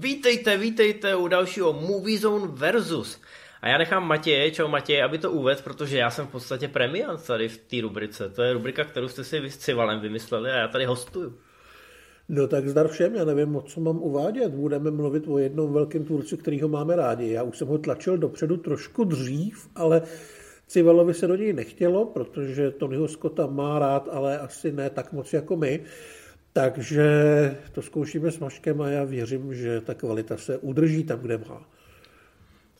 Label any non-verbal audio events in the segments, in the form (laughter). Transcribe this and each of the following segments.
Vítejte, vítejte u dalšího Movie Zone Versus. A já nechám Matěje, čau Matěje, aby to uvedl, protože já jsem v podstatě premiant tady v té rubrice. To je rubrika, kterou jste si s Civalem vymysleli a já tady hostuju. No tak zdar všem, já nevím, o co mám uvádět. Budeme mluvit o jednom velkém tvůrci, kterýho máme rádi. Já už jsem ho tlačil dopředu trošku dřív, ale Civalovi se do něj nechtělo, protože Tonyho Scotta má rád, ale asi ne tak moc jako my. Takže to zkoušíme s Maškem a já věřím, že ta kvalita se udrží tam, kde má.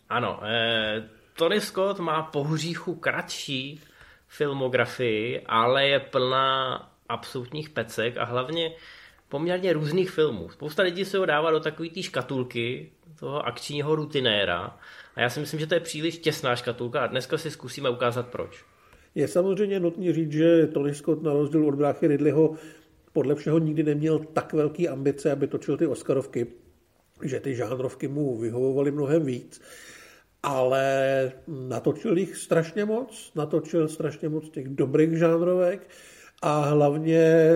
Ano, eh, Tony Scott má po hříchu kratší filmografii, ale je plná absolutních pecek a hlavně poměrně různých filmů. Spousta lidí se ho dává do takové té škatulky, toho akčního rutinéra a já si myslím, že to je příliš těsná škatulka a dneska si zkusíme ukázat proč. Je samozřejmě nutné říct, že Tony Scott na rozdíl od bráchy Ridleyho podle všeho nikdy neměl tak velký ambice, aby točil ty Oscarovky, že ty žánrovky mu vyhovovaly mnohem víc, ale natočil jich strašně moc, natočil strašně moc těch dobrých žánrovek a hlavně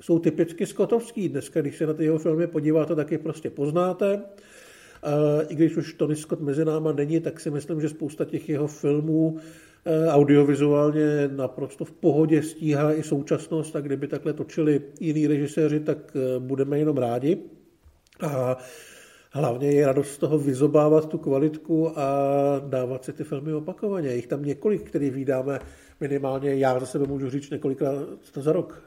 jsou typicky skotovský. Dneska, když se na ty jeho filmy podíváte, tak je prostě poznáte. I když už Tony Scott mezi náma není, tak si myslím, že spousta těch jeho filmů audiovizuálně naprosto v pohodě stíhá i současnost a kdyby takhle točili jiní režiséři, tak eh, budeme jenom rádi. A hlavně je radost z toho vyzobávat tu kvalitku a dávat si ty filmy opakovaně. Jich tam několik, který vydáme minimálně, já za sebe můžu říct několikrát za rok.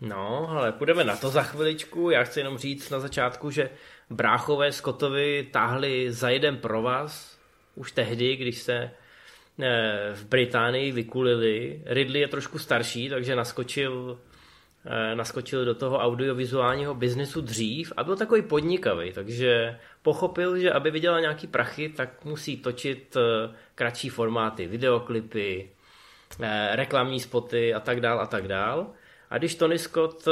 No, ale půjdeme na to za chviličku. Já chci jenom říct na začátku, že bráchové Scottovi táhli za jeden pro vás už tehdy, když se Eh, v Británii vykulili. Ridley je trošku starší, takže naskočil, eh, naskočil do toho audiovizuálního biznesu dřív a byl takový podnikavý, takže pochopil, že aby vydělal nějaký prachy, tak musí točit eh, kratší formáty, videoklipy, reklamní spoty a tak dál a tak dál. A když Tony Scott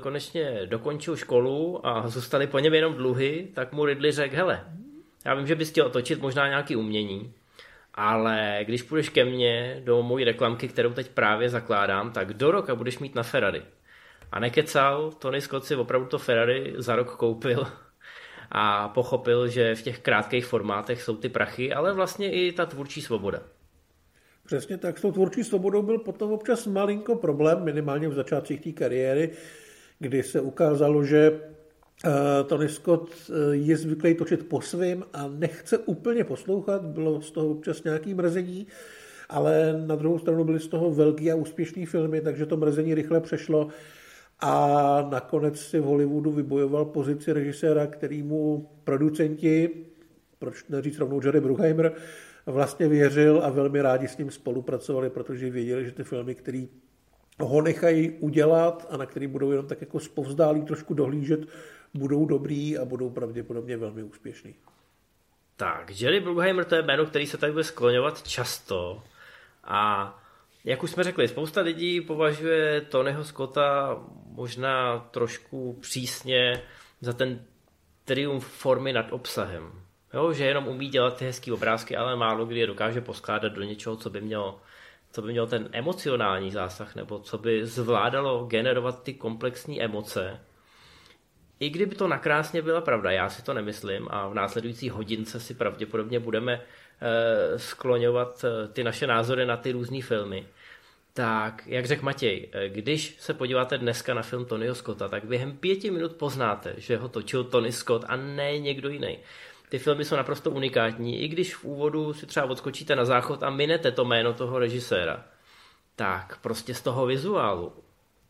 konečně dokončil školu a zůstaly po něm jenom dluhy, tak mu Ridley řekl, hele, já vím, že bys chtěl točit možná nějaký umění, ale když půjdeš ke mně do mojí reklamky, kterou teď právě zakládám, tak do roka budeš mít na Ferrari. A nekecal, Tony Scott si opravdu to Ferrari za rok koupil a pochopil, že v těch krátkých formátech jsou ty prachy, ale vlastně i ta tvůrčí svoboda. Přesně tak, s tou tvůrčí svobodou byl potom občas malinko problém, minimálně v začátcích té kariéry, kdy se ukázalo, že Tony Scott eh, je zvyklý točit po svým a nechce úplně poslouchat, bylo z toho občas nějaký mrzení, ale na druhou stranu byly z toho velký a úspěšný filmy, takže to mrzení rychle přešlo a nakonec si v Hollywoodu vybojoval pozici režiséra, kterýmu producenti, proč neříct rovnou Jerry Bruckheimer, vlastně věřil a velmi rádi s ním spolupracovali, protože věděli, že ty filmy, které ho nechají udělat a na který budou jenom tak jako zpovzdálí trošku dohlížet, budou dobrý a budou pravděpodobně velmi úspěšný. Tak, Jerry Bruckheimer to je jméno, který se tady bude skloňovat často a jak už jsme řekli, spousta lidí považuje Tonyho Scotta možná trošku přísně za ten triumf formy nad obsahem. Jo, že jenom umí dělat ty hezké obrázky, ale málo kdy je dokáže poskládat do něčeho, co by mělo co by mělo ten emocionální zásah, nebo co by zvládalo generovat ty komplexní emoce, i kdyby to nakrásně byla pravda, já si to nemyslím a v následující hodince si pravděpodobně budeme e, skloňovat e, ty naše názory na ty různé filmy. Tak, jak řekl Matěj, eh, když se podíváte dneska na film Tonyho Scotta, tak během pěti minut poznáte, že ho točil Tony Scott a ne někdo jiný. Ty filmy jsou naprosto unikátní, i když v úvodu si třeba odskočíte na záchod a minete to jméno toho režiséra. Tak prostě z toho vizuálu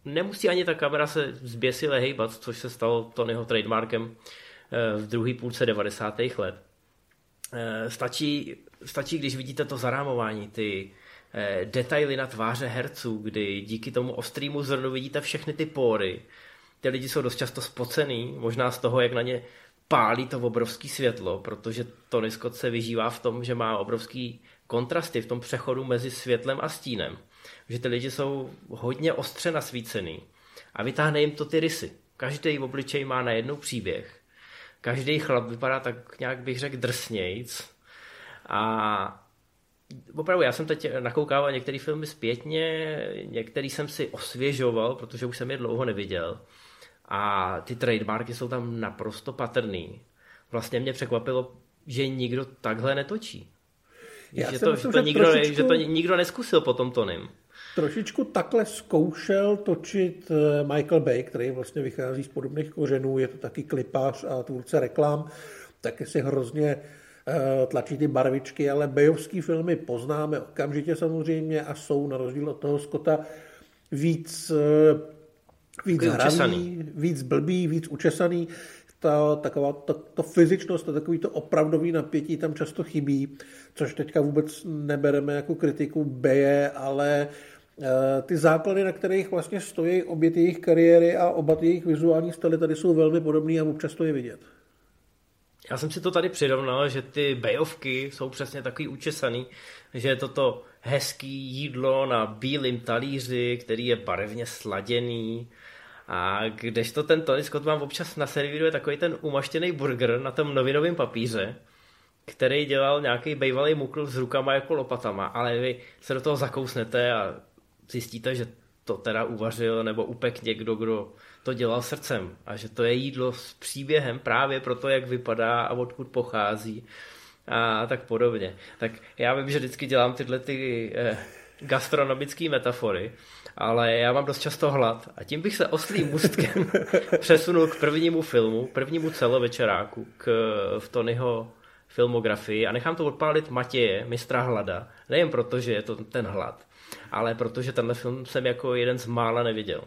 nemusí ani ta kamera se zběsile hejbat, což se stalo Tonyho trademarkem eh, v druhé půlce 90. let. Eh, stačí, stačí, když vidíte to zarámování, ty eh, detaily na tváře herců, kdy díky tomu ostrýmu zrnu vidíte všechny ty pory. Ty lidi jsou dost často spocený, možná z toho, jak na ně pálí to obrovské světlo, protože Tony Scott se vyžívá v tom, že má obrovský kontrasty v tom přechodu mezi světlem a stínem že ty lidi jsou hodně ostře nasvícený a vytáhne jim to ty rysy. Každý obličej má na jednou příběh. Každý chlap vypadá tak nějak bych řekl drsnějc. A opravdu já jsem teď nakoukával některé filmy zpětně, některý jsem si osvěžoval, protože už jsem je dlouho neviděl. A ty trademarky jsou tam naprosto patrný. vlastně mě překvapilo, že nikdo takhle netočí. Já že, to, myslím, že, to nikdo, trošičku... že to nikdo neskusil po tom Tonym. Trošičku takhle zkoušel točit eh, Michael Bay, který vlastně vychází z podobných kořenů, je to taky klipář a tvůrce reklám, taky si hrozně eh, tlačí ty barvičky, ale Bayovský filmy poznáme okamžitě samozřejmě a jsou na rozdíl od toho Scotta víc, eh, víc hraný, víc blbý, víc učesaný. Ta, taková ta, ta fyzičnost a takový to opravdový napětí tam často chybí, což teďka vůbec nebereme jako kritiku Beje, ale Eh, ty základy, na kterých vlastně stojí obě ty jejich kariéry a oba ty jejich vizuální styly tady jsou velmi podobné a občas to je vidět. Já jsem si to tady přirovnal, že ty bejovky jsou přesně takový učesaný, že je to to hezký jídlo na bílém talíři, který je barevně sladěný, a kdežto ten Tony Scott vám občas naservíruje takový ten umaštěný burger na tom novinovém papíře, který dělal nějaký bejvalý mukl s rukama jako lopatama, ale vy se do toho zakousnete a zjistíte, že to teda uvařil nebo upek někdo, kdo to dělal srdcem a že to je jídlo s příběhem právě pro to, jak vypadá a odkud pochází a tak podobně. Tak já vím, že vždycky dělám tyhle ty eh, gastronomické metafory, ale já mám dost často hlad a tím bych se oslým můstkem (laughs) přesunul k prvnímu filmu, prvnímu celovečeráku, k, v Tonyho filmografii a nechám to odpálit Matěje, mistra hlada, nejen proto, že je to ten hlad, ale protože tenhle film jsem jako jeden z mála neviděl.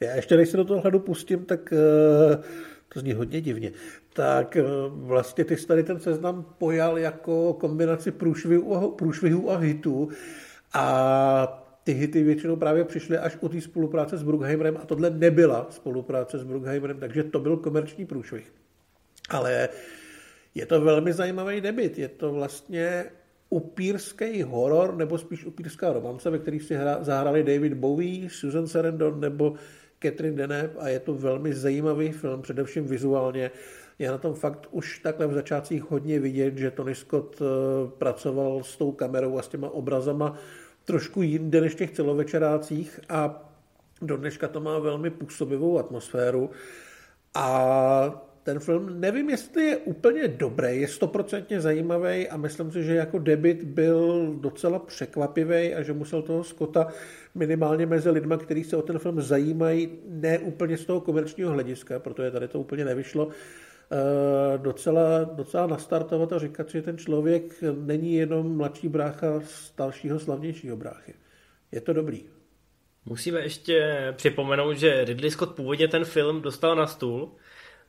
Já ještě než se do toho hladu pustím, tak uh, to zní hodně divně. Tak uh, vlastně ty jsi tady ten seznam pojal jako kombinaci průšvihů, průšvihů a hitů a ty hity většinou právě přišly až u té spolupráce s Bruckheimerem a tohle nebyla spolupráce s Bruckheimerem, takže to byl komerční průšvih. Ale je to velmi zajímavý debit. Je to vlastně upírský horor, nebo spíš upírská romance, ve kterých si hra, zahrali David Bowie, Susan Sarandon nebo Catherine Deneuve a je to velmi zajímavý film, především vizuálně. Je na tom fakt už takhle v začátcích hodně vidět, že Tony Scott eh, pracoval s tou kamerou a s těma obrazama trošku jinde než těch celovečerácích a do dneška to má velmi působivou atmosféru. A ten film, nevím, jestli je úplně dobrý, je stoprocentně zajímavý a myslím si, že jako debit byl docela překvapivý a že musel toho Skota minimálně mezi lidma, kteří se o ten film zajímají, ne úplně z toho komerčního hlediska, protože tady to úplně nevyšlo, eh, docela, docela nastartovat a říkat, že ten člověk není jenom mladší brácha z dalšího slavnějšího bráchy. Je to dobrý. Musíme ještě připomenout, že Ridley Scott původně ten film dostal na stůl,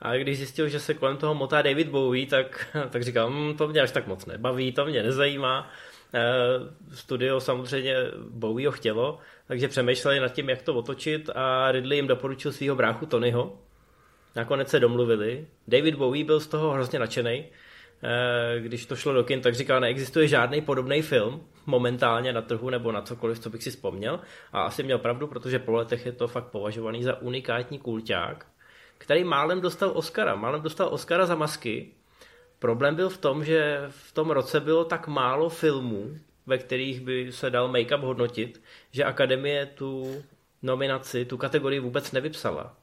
a když zjistil, že se kolem toho motá David Bowie, tak, tak říkal, hm, to mě až tak moc nebaví, to mě nezajímá. E, studio samozřejmě Bowie ho chtělo, takže přemýšleli nad tím, jak to otočit a Ridley jim doporučil svého bráchu Tonyho. Nakonec se domluvili. David Bowie byl z toho hrozně nadšený. E, když to šlo do kin, tak říkal, neexistuje žádný podobný film momentálně na trhu nebo na cokoliv, co bych si vzpomněl. A asi měl pravdu, protože po letech je to fakt považovaný za unikátní kulťák který málem dostal Oscara. Málem dostal Oscara za masky. Problém byl v tom, že v tom roce bylo tak málo filmů, ve kterých by se dal make-up hodnotit, že akademie tu nominaci, tu kategorii vůbec nevypsala.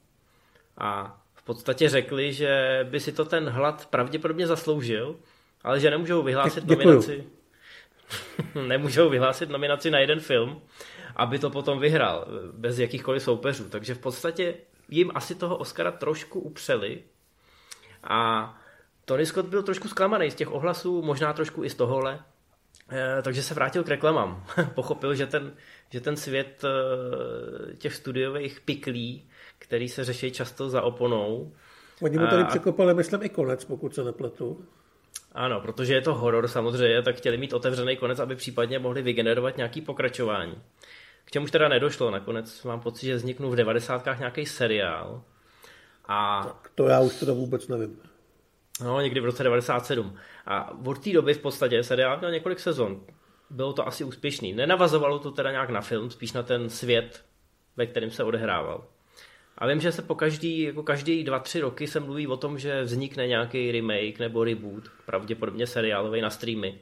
A v podstatě řekli, že by si to ten hlad pravděpodobně zasloužil, ale že nemůžou vyhlásit Děkuju. nominaci. (laughs) nemůžou vyhlásit nominaci na jeden film, aby to potom vyhrál bez jakýchkoliv soupeřů. Takže v podstatě jim asi toho Oscara trošku upřeli a Tony Scott byl trošku zklamaný z těch ohlasů, možná trošku i z tohohle, eh, takže se vrátil k reklamám. (laughs) Pochopil, že ten, že ten svět eh, těch studiových piklí, který se řeší často za oponou. Oni mu tady a... překopali, myslím, i konec, pokud se nepletu. Ano, protože je to horor samozřejmě, tak chtěli mít otevřený konec, aby případně mohli vygenerovat nějaký pokračování. K čemuž teda nedošlo. Nakonec mám pocit, že vzniknul v 90. nějaký seriál. A... Tak to já už teda vůbec nevím. No, někdy v roce 97. A od té doby v podstatě seriál měl několik sezon. Bylo to asi úspěšný. Nenavazovalo to teda nějak na film, spíš na ten svět, ve kterém se odehrával. A vím, že se po každý, jako každý dva, tři roky se mluví o tom, že vznikne nějaký remake nebo reboot, pravděpodobně seriálový na streamy.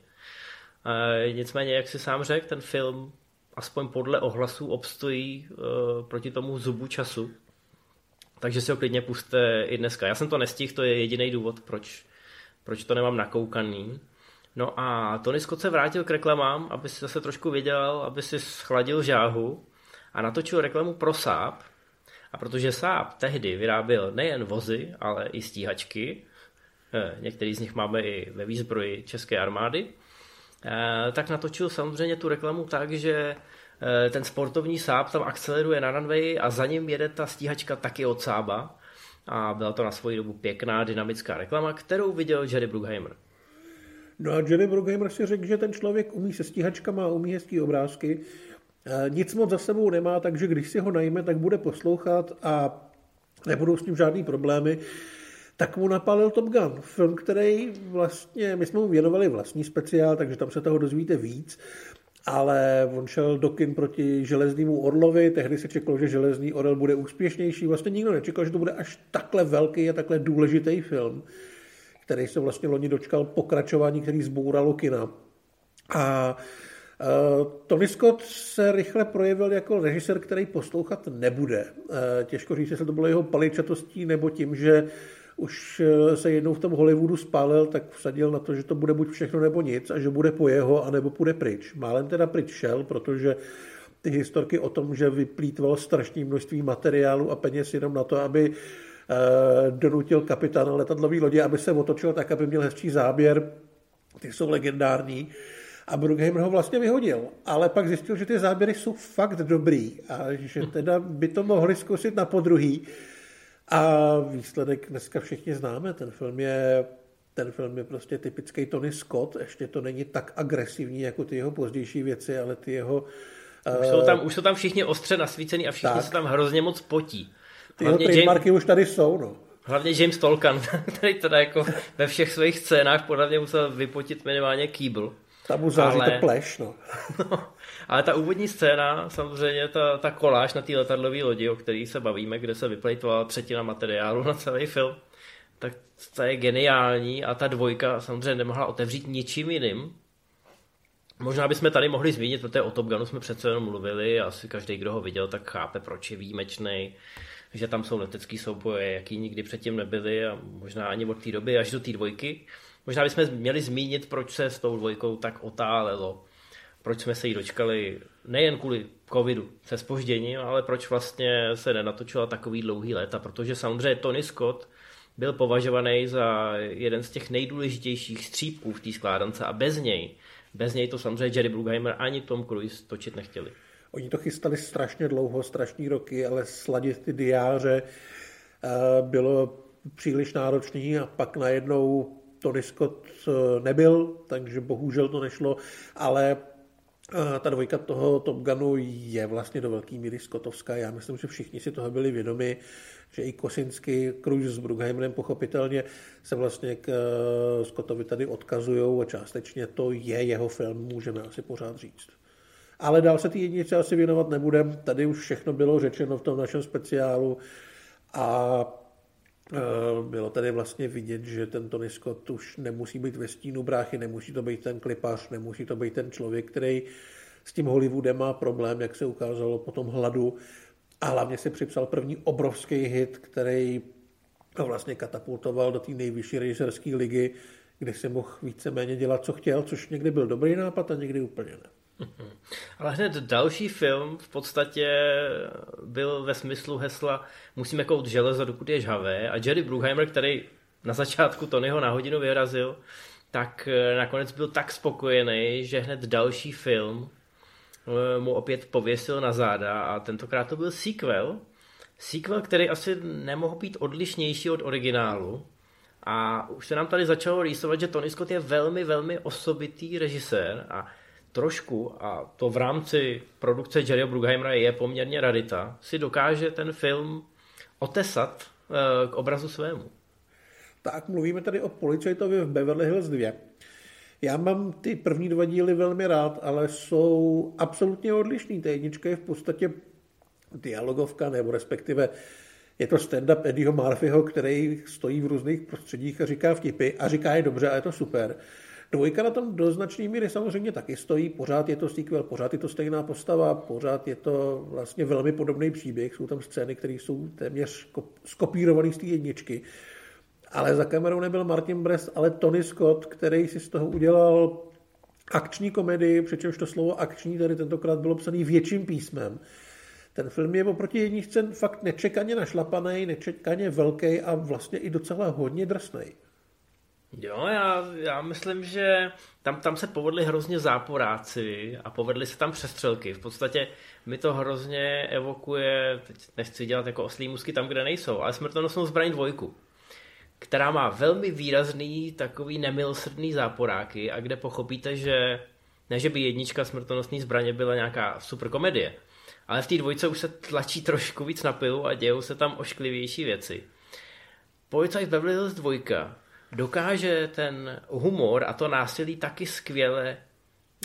E, nicméně, jak si sám řekl, ten film aspoň podle ohlasů obstojí uh, proti tomu zubu času. Takže si ho klidně puste i dneska. Já jsem to nestihl, to je jediný důvod, proč proč to nemám nakoukaný. No a Tony Scott se vrátil k reklamám, aby si zase trošku věděl, aby si schladil žáhu a natočil reklamu pro Saab. A protože Saab tehdy vyráběl nejen vozy, ale i stíhačky, eh, některý z nich máme i ve výzbroji české armády, tak natočil samozřejmě tu reklamu tak, že eh, ten sportovní Saab tam akceleruje na runway a za ním jede ta stíhačka taky od Saaba. A byla to na svoji dobu pěkná dynamická reklama, kterou viděl Jerry Bruckheimer. No a Jerry Bruckheimer si řekl, že ten člověk umí se stíhačkama, umí hezký obrázky, nic moc za sebou nemá, takže když si ho najme, tak bude poslouchat a nebudou s ním žádný problémy. Tak mu napálil Top Gun, film, který vlastně, my jsme mu věnovali vlastní speciál, takže tam se toho dozvíte víc, ale on šel do kin proti železnému Orlovi, tehdy se čekalo, že železný Orel bude úspěšnější, vlastně nikdo nečekal, že to bude až takhle velký a takhle důležitý film, který se vlastně loni dočkal pokračování, který zbouralo kina. A Eh, Tony Scott se rychle projevil jako režisér, který poslouchat nebude. Eh, těžko říct, jestli to bylo jeho paličatostí nebo tím, že už eh, se jednou v tom Hollywoodu spálil, tak vsadil na to, že to bude buď všechno nebo nic a že bude po jeho, anebo půjde pryč. Málem teda pryč šel, protože ty historky o tom, že vyplýtval strašné množství materiálu a peněz jenom na to, aby donutil kapitána letadlové lodě, aby se otočil tak, aby měl hezčí záběr, ty jsou legendární a Bruckheimer ho vlastně vyhodil. Ale pak zjistil, že ty záběry jsou fakt dobrý a že teda by to mohli zkusit na podruhý. A výsledek dneska všichni známe. Ten film je ten film je prostě typický Tony Scott, ještě to není tak agresivní jako ty jeho pozdější věci, ale ty jeho... Už jsou tam, už jsou tam všichni ostře nasvícený a všichni tak. se tam hrozně moc potí. Ty jeho trademarky James, už tady jsou, no. Hlavně James Tolkan, který (laughs) teda jako ve všech svých scénách podle mě musel vypotit minimálně kýbl. Tam mu září ale... to pleš, no. no. (laughs) Ale ta úvodní scéna, samozřejmě ta, ta koláž na té letadlové lodi, o který se bavíme, kde se vyplejtovala třetina materiálu na celý film, tak ta je geniální a ta dvojka samozřejmě nemohla otevřít ničím jiným. Možná bychom tady mohli zmínit, protože o Top Gunu jsme přece jenom mluvili a asi každý, kdo ho viděl, tak chápe, proč je výjimečný, že tam jsou letecký souboje, jaký nikdy předtím nebyly a možná ani od té doby až do té dvojky. Možná bychom měli zmínit, proč se s tou dvojkou tak otálelo. Proč jsme se jí dočkali nejen kvůli covidu se spožděním, ale proč vlastně se nenatočila takový dlouhý léta. Protože samozřejmě Tony Scott byl považovaný za jeden z těch nejdůležitějších střípků v té skládance a bez něj, bez něj to samozřejmě Jerry Bruckheimer ani Tom Cruise točit nechtěli. Oni to chystali strašně dlouho, strašní roky, ale sladit ty diáře eh, bylo příliš náročný a pak najednou Tony Scott nebyl, takže bohužel to nešlo, ale eh, ta dvojka toho Top Gunu je vlastně do velké míry Scottovská. Já myslím, že všichni si toho byli vědomi, že i Kosinsky, Cruise s Brugheimerem pochopitelně se vlastně k eh, Scottovi tady odkazují a částečně to je jeho film, můžeme asi pořád říct. Ale dál se ty jednice asi věnovat nebudem. Tady už všechno bylo řečeno v tom našem speciálu a bylo tady vlastně vidět, že ten Tony Scott už nemusí být ve stínu bráchy, nemusí to být ten klipař, nemusí to být ten člověk, který s tím Hollywoodem má problém, jak se ukázalo po tom hladu. A hlavně si připsal první obrovský hit, který vlastně katapultoval do té nejvyšší režisérské ligy, kde si mohl víceméně dělat, co chtěl, což někdy byl dobrý nápad a někdy úplně ne. (laughs) Ale hned další film v podstatě byl ve smyslu hesla musíme kout železo, dokud je žhavé a Jerry Bruckheimer, který na začátku Tonyho na hodinu vyrazil, tak eh, nakonec byl tak spokojený, že hned další film eh, mu opět pověsil na záda a tentokrát to byl sequel. Sequel, který asi nemohl být odlišnější od originálu. A už se nám tady začalo rýsovat, že Tony Scott je velmi, velmi osobitý režisér a trošku, a to v rámci produkce Jerryho Bruckheimera je poměrně radita, si dokáže ten film otesat eh, k obrazu svému. Tak mluvíme tady o policajtovi v Beverly Hills 2. Já mám ty první dva díly velmi rád, ale jsou absolutně odlišný. Ta jednička je v podstatě dialogovka, nebo respektive je to stand-up Eddieho Murphyho, který stojí v různých prostředích a říká vtipy a říká je dobře a je to super. Dvojka na tom do značné míry samozřejmě taky stojí, pořád je to sequel, pořád je to stejná postava, pořád je to vlastně velmi podobný příběh, jsou tam scény, které jsou téměř skopírované z té jedničky. ale za kamerou nebyl Martin Brest, ale Tony Scott, který si z toho udělal akční komedii, přičemž to slovo akční tady tentokrát bylo psaný větším písmem. Ten film je oproti jedničce fakt nečekaně našlapaný, nečekaně velký a vlastně i docela hodně drsný. Jo, já, já myslím, že tam, tam se povedli hrozně záporáci a povedly se tam přestřelky. V podstatě mi to hrozně evokuje, teď nechci dělat jako oslý musky tam, kde nejsou, ale smrtonosnou zbraň dvojku, která má velmi výrazný takový nemilosrdný záporáky a kde pochopíte, že ne, že by jednička smrtonosný zbraně byla nějaká super komedie, ale v té dvojce už se tlačí trošku víc na pilu a dějou se tam ošklivější věci. Policajt Beverly Hills 2 dokáže ten humor a to násilí taky skvěle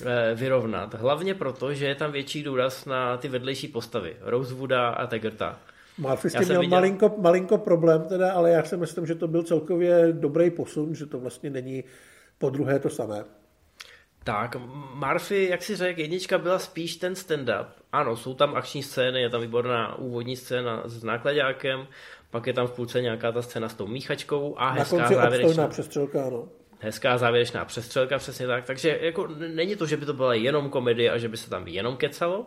eh, vyrovnat. Hlavně proto, že je tam větší důraz na ty vedlejší postavy. Rosewooda a Tagerta. Murphy s tím měl viděl... malinko, malinko problém teda, ale já si myslím, že to byl celkově dobrý posun, že to vlastně není po druhé to samé. Tak, Murphy, jak si řekl, jednička byla spíš ten stand-up. Ano, jsou tam akční scény, je tam výborná úvodní scéna s nákladákem, pak je tam v půlce nějaká ta scéna s tou míchačkou a hezká závěrečná přestřelka, no. Hezká závěrečná přestřelka, přesně tak. Takže jako není to, že by to byla jenom komedie a že by se tam jenom kecalo,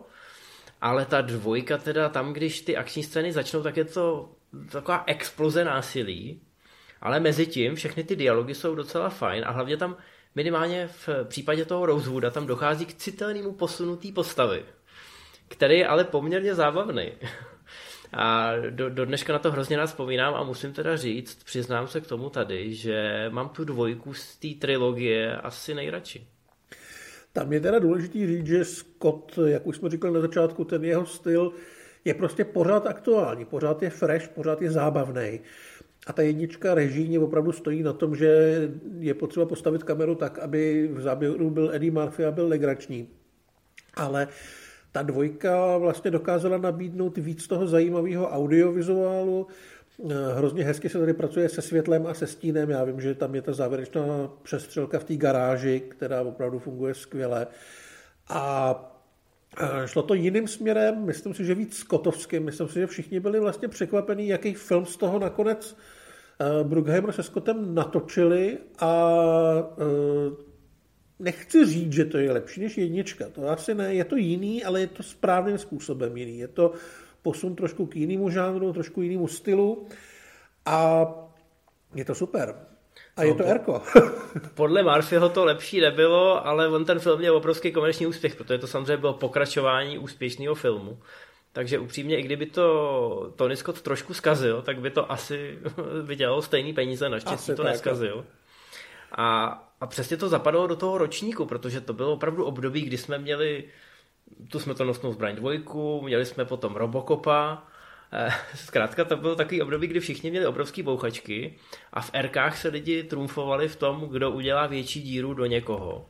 ale ta dvojka teda tam, když ty akční scény začnou, tak je to taková exploze násilí, ale mezi tím všechny ty dialogy jsou docela fajn a hlavně tam minimálně v případě toho Rosewooda tam dochází k citelnému posunutý postavy, který je ale poměrně zábavný. A do, do dneška na to hrozně rád vzpomínám a musím teda říct, přiznám se k tomu tady, že mám tu dvojku z té trilogie asi nejradši. Tam je teda důležitý říct, že Scott, jak už jsme říkali na začátku, ten jeho styl je prostě pořád aktuální, pořád je fresh, pořád je zábavný. A ta jednička režijně opravdu stojí na tom, že je potřeba postavit kameru tak, aby v záběru byl Eddie Murphy a byl legrační. Ale ta dvojka vlastně dokázala nabídnout víc toho zajímavého audiovizuálu. Hrozně hezky se tady pracuje se světlem a se stínem. Já vím, že tam je ta závěrečná přestřelka v té garáži, která opravdu funguje skvěle. A Šlo to jiným směrem, myslím si, že víc skotovským. Myslím si, že všichni byli vlastně překvapení, jaký film z toho nakonec eh, Bruckheimer se Scottem natočili a eh, nechci říct, že to je lepší než jednička. To asi ne, je to jiný, ale je to správným způsobem jiný. Je to posun trošku k jinému žánru, trošku jinému stylu a je to super. A je to no, Erko. (laughs) podle Murphyho to lepší nebylo, ale on ten film měl obrovský komerční úspěch, protože to samozřejmě bylo pokračování úspěšného filmu. Takže upřímně, i kdyby to Tony Scott trošku zkazil, tak by to asi (laughs) vydělalo stejný peníze, naštěstí asi to tak. neskazil. A, a přesně to zapadlo do toho ročníku, protože to bylo opravdu období, kdy jsme měli tu smrtonosnou zbraň dvojku, měli jsme potom Robocopa, eh, (laughs) Zkrátka to bylo takový období, kdy všichni měli obrovský bouchačky a v RKách se lidi trumfovali v tom, kdo udělá větší díru do někoho.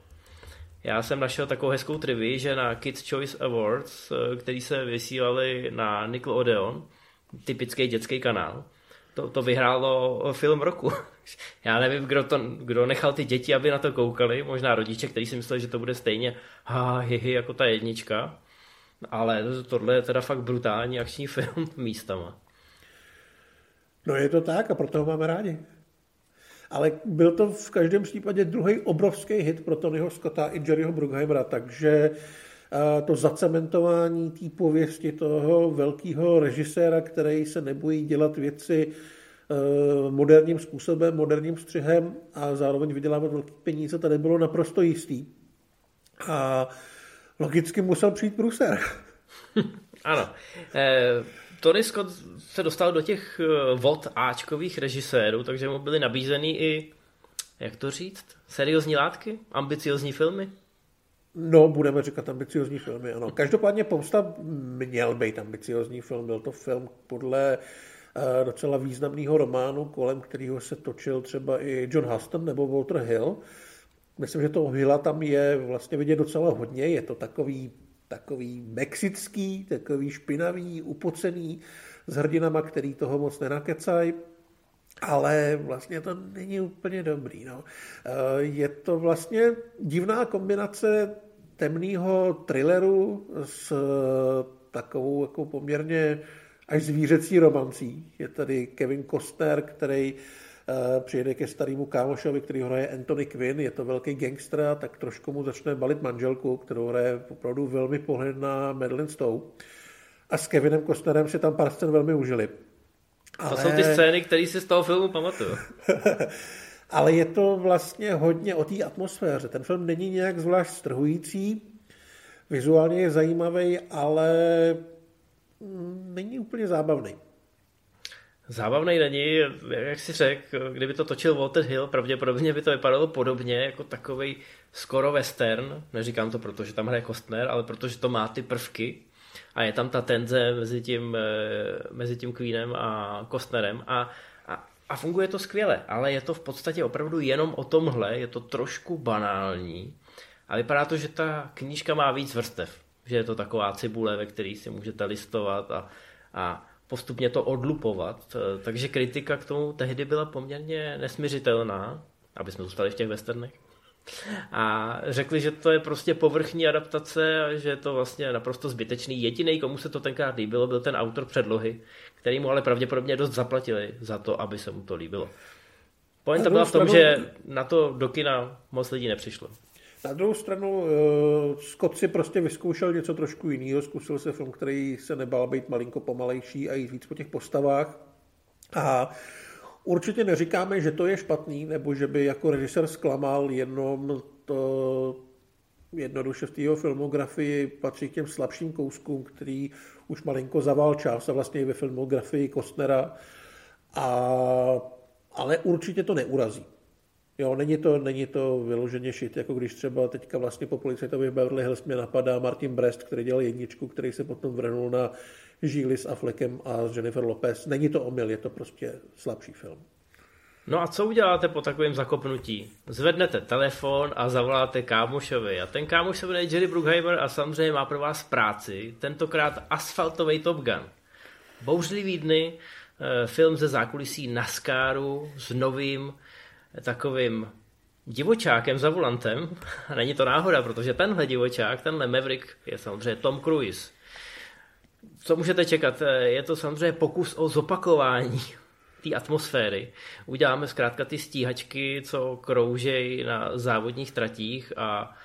Já jsem našel takovou hezkou trivii, že na Kids Choice Awards, eh, který se vysílali na Nickelodeon, typický dětský kanál, to, to vyhrálo film roku. (laughs) Já nevím, kdo, to, kdo nechal ty děti, aby na to koukali, možná rodiče, kteří si mysleli, že to bude stejně ha, hi, hi, jako ta jednička, ale tohle je teda fakt brutální akční (laughs) film místama. No je to tak a proto ho máme rádi. Ale byl to v každém případě druhý obrovský hit pro Tonyho Scotta i Jerryho Bruckheimera, takže to zacementování té pověsti toho velkého režiséra, který se nebojí dělat věci moderním způsobem, moderním střihem a zároveň vydělávat velké peníze, tady bylo naprosto jistý. A logicky musel přijít průser. (laughs) ano. E, Tony Scott se dostal do těch eh, vod Ačkových režisérů, takže mu byly nabízeny i, jak to říct, seriózní látky, ambiciozní filmy. No, budeme říkat ambiciozní filmy, ano. Každopádně Pomsta měl být ambiciozní film. Byl to film podle uh, docela významného románu, kolem kterého se točil třeba i John Huston nebo Walter Hill. Myslím, že toho Hilla tam je vlastně vidět docela hodně. Je to takový, takový mexický, takový špinavý, upocený s hrdinama, který toho moc nenakecají ale vlastně to není úplně dobrý. No. Eh, je to vlastně divná kombinace temného thrilleru s eh, takovou jako poměrně až zvířecí romancí. Je tady Kevin Costner, který přijede ke starému kámošovi, který hraje Anthony Quinn, je to velký gangster, tak trošku mu začne balit manželku, kterou hraje opravdu velmi pohled na Madeline Stowe. A s Kevinem Costnerem si tam pár scén velmi užili. Ale... To jsou ty scény, které si z toho filmu pamatuju. (laughs) Ale je to vlastně hodně o té atmosféře. Ten film není nějak zvlášť strhující, vizuálně je zajímavý, ale není úplně zábavný. Zábavný není, jak si řekl, kdyby to točil Walter Hill, pravděpodobně by to vypadalo podobně jako takový skoro western. Neříkám to proto, že tam hraje Kostner, ale protože to má ty prvky a je tam ta tenze mezi tím, eh, mezi tím Queenem a Kostnerem a, a, a funguje to skvěle, ale je to v podstatě opravdu jenom o tomhle, je to trošku banální a vypadá to, že ta knížka má víc vrstev, že je to taková cibule, ve které si můžete listovat a, a postupně to odlupovat. Takže kritika k tomu tehdy byla poměrně nesměřitelná, aby jsme zůstali v těch westernech. A řekli, že to je prostě povrchní adaptace a že je to vlastně naprosto zbytečný. Jediný, komu se to tenkrát líbilo, byl ten autor předlohy, který mu ale pravděpodobně dost zaplatili za to, aby se mu to líbilo. Pointa byla v tom, že na to do kina moc lidí nepřišlo. Na druhou stranu uh, Scott si prostě vyzkoušel něco trošku jiného, zkusil se film, který se nebál být malinko pomalejší a jít víc po těch postavách. A určitě neříkáme, že to je špatný, nebo že by jako režisér zklamal, jenom to jednoduše v jeho filmografii patří k těm slabším kouskům, který už malinko zavál čas a vlastně i ve filmografii Kostnera. A, ale určitě to neurazí. Jo, není to, není to vyloženě šit, jako když třeba teďka vlastně po policajtovi Beverly Hills mě napadá Martin Brest, který dělal jedničku, který se potom vrhnul na Žíly s Affleckem a Jennifer Lopez. Není to omyl, je to prostě slabší film. No a co uděláte po takovém zakopnutí? Zvednete telefon a zavoláte kámošovi. A ten kámoš se jmenuje Jerry Bruckheimer a samozřejmě má pro vás práci. Tentokrát asfaltový Top Gun. Bouřlivý dny, eh, film ze zákulisí NASCARu s novým takovým divočákem za volantem. A (laughs) není to náhoda, protože tenhle divočák, tenhle Maverick je samozřejmě Tom Cruise. Co můžete čekat? Je to samozřejmě pokus o zopakování té atmosféry. Uděláme zkrátka ty stíhačky, co kroužejí na závodních tratích a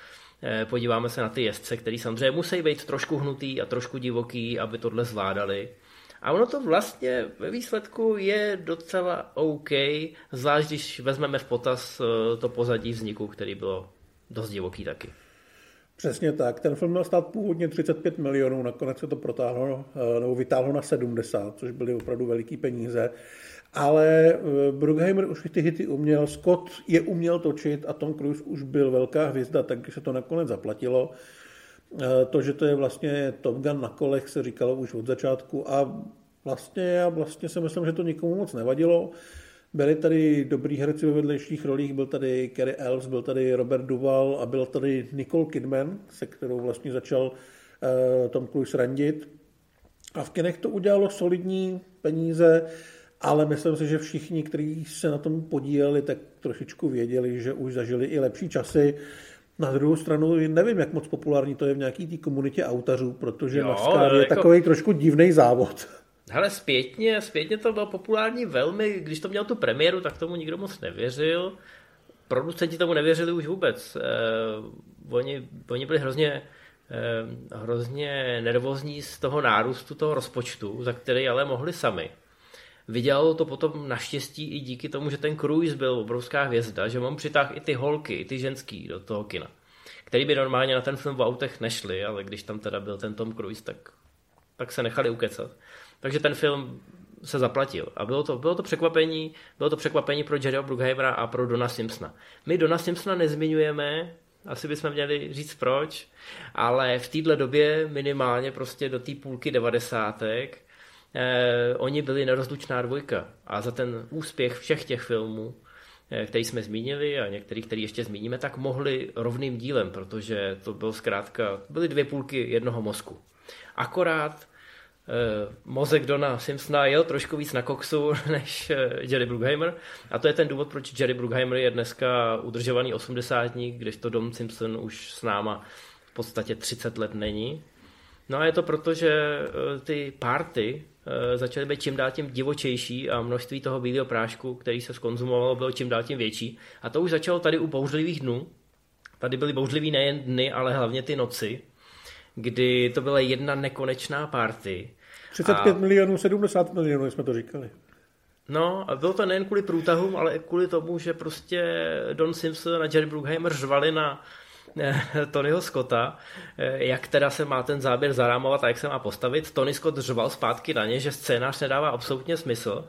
e, podíváme se na ty jezdce, který samozřejmě musí být trošku hnutý a trošku divoký, aby tohle zvládali. A ono to vlastně ve výsledku je docela OK, zvlášť když vezmeme v potaz eh, to pozadí vzniku, který bylo dost divoký taky. Přesně tak. Ten film měl stát původně 35 milionů, nakonec se to protáhlo, eh, nebo vytáhlo na 70, což byly opravdu veliký peníze. Ale eh, Bruckheimer už ty hity uměl, Scott je uměl točit a Tom Cruise už byl velká hvězda, takže se to nakonec zaplatilo. Eh, to, že to je vlastně Top Gun na kolech, se říkalo už od začátku a vlastně já vlastně si myslím, že to nikomu moc nevadilo. Byli tady dobrý herci ve vedlejších rolích, byl tady Kerry Elves, byl tady Robert Duval a byl tady Nicole Kidman, se kterou vlastně začal uh, Tom Cruise randit. A v kinech to udělalo solidní peníze, ale myslím si, že všichni, kteří se na tom podíleli, tak trošičku věděli, že už zažili i lepší časy. Na druhou stranu nevím, jak moc populární to je v nějaký té komunitě autařů, protože jo, NASCAR je jako... takový trošku divný závod. (laughs) Hele, zpětně, zpětně to bylo populární velmi, když to měl tu premiéru, tak tomu nikdo moc nevěřil. Producenti tomu nevěřili už vůbec. Eh, oni, oni byli hrozně, eh, hrozně nervózní z toho nárůstu toho rozpočtu, za který ale mohli sami. Vydělalo to potom naštěstí i díky tomu, že ten Cruise byl obrovská hvězda, že on přitáhl i ty holky, i ty ženský do toho kina, který by normálně na ten film v autech nešli, ale když tam teda byl ten Tom Cruise, tak, tak se nechali ukecat. Takže ten film se zaplatil. A bylo to, bylo to překvapení, bylo to překvapení pro Jerryho Bruckheimera a pro Dona Simpsona. My Dona Simpsona nezmiňujeme, asi bychom měli říct proč, ale v této době minimálně prostě do té půlky devadesátek eh, oni byli nerozlučná dvojka. A za ten úspěch všech těch filmů, eh, který jsme zmínili a některých, který ještě zmíníme, tak mohli rovným dílem, protože to byl zkrátka, byly dvě půlky jednoho mozku. Akorát eh, mozek Dona Simpsona jel trošku víc na koksu (laughs) než eh, Jerry Bruckheimer a to je ten důvod, proč Jerry Bruckheimer je dneska udržovaný osmdesátník, když to Don Simpson už s náma v podstatě 30 let není No a je to proto, že eh, ty party eh, začaly být čím dál tím divočejší a množství toho bílého prášku, který se skonzumovalo, bylo čím dál tím větší. A to už začalo tady u bouřlivých dnů. Tady byly bouřlivý nejen dny, ale hlavně ty noci, kdy to byla jedna nekonečná party. 35 a... milionů, 70 milionů, jsme to říkali. No, a bylo to nejen kvůli průtahům, ale i kvůli tomu, že prostě Don Simpson a Jerry Bruckheimer řvali na (laughs) Tonyho Scotta, eh, jak teda se má ten záběr zarámovat a jak se má postavit. Tony Scott řval zpátky na ně, že scénář nedává absolutně smysl.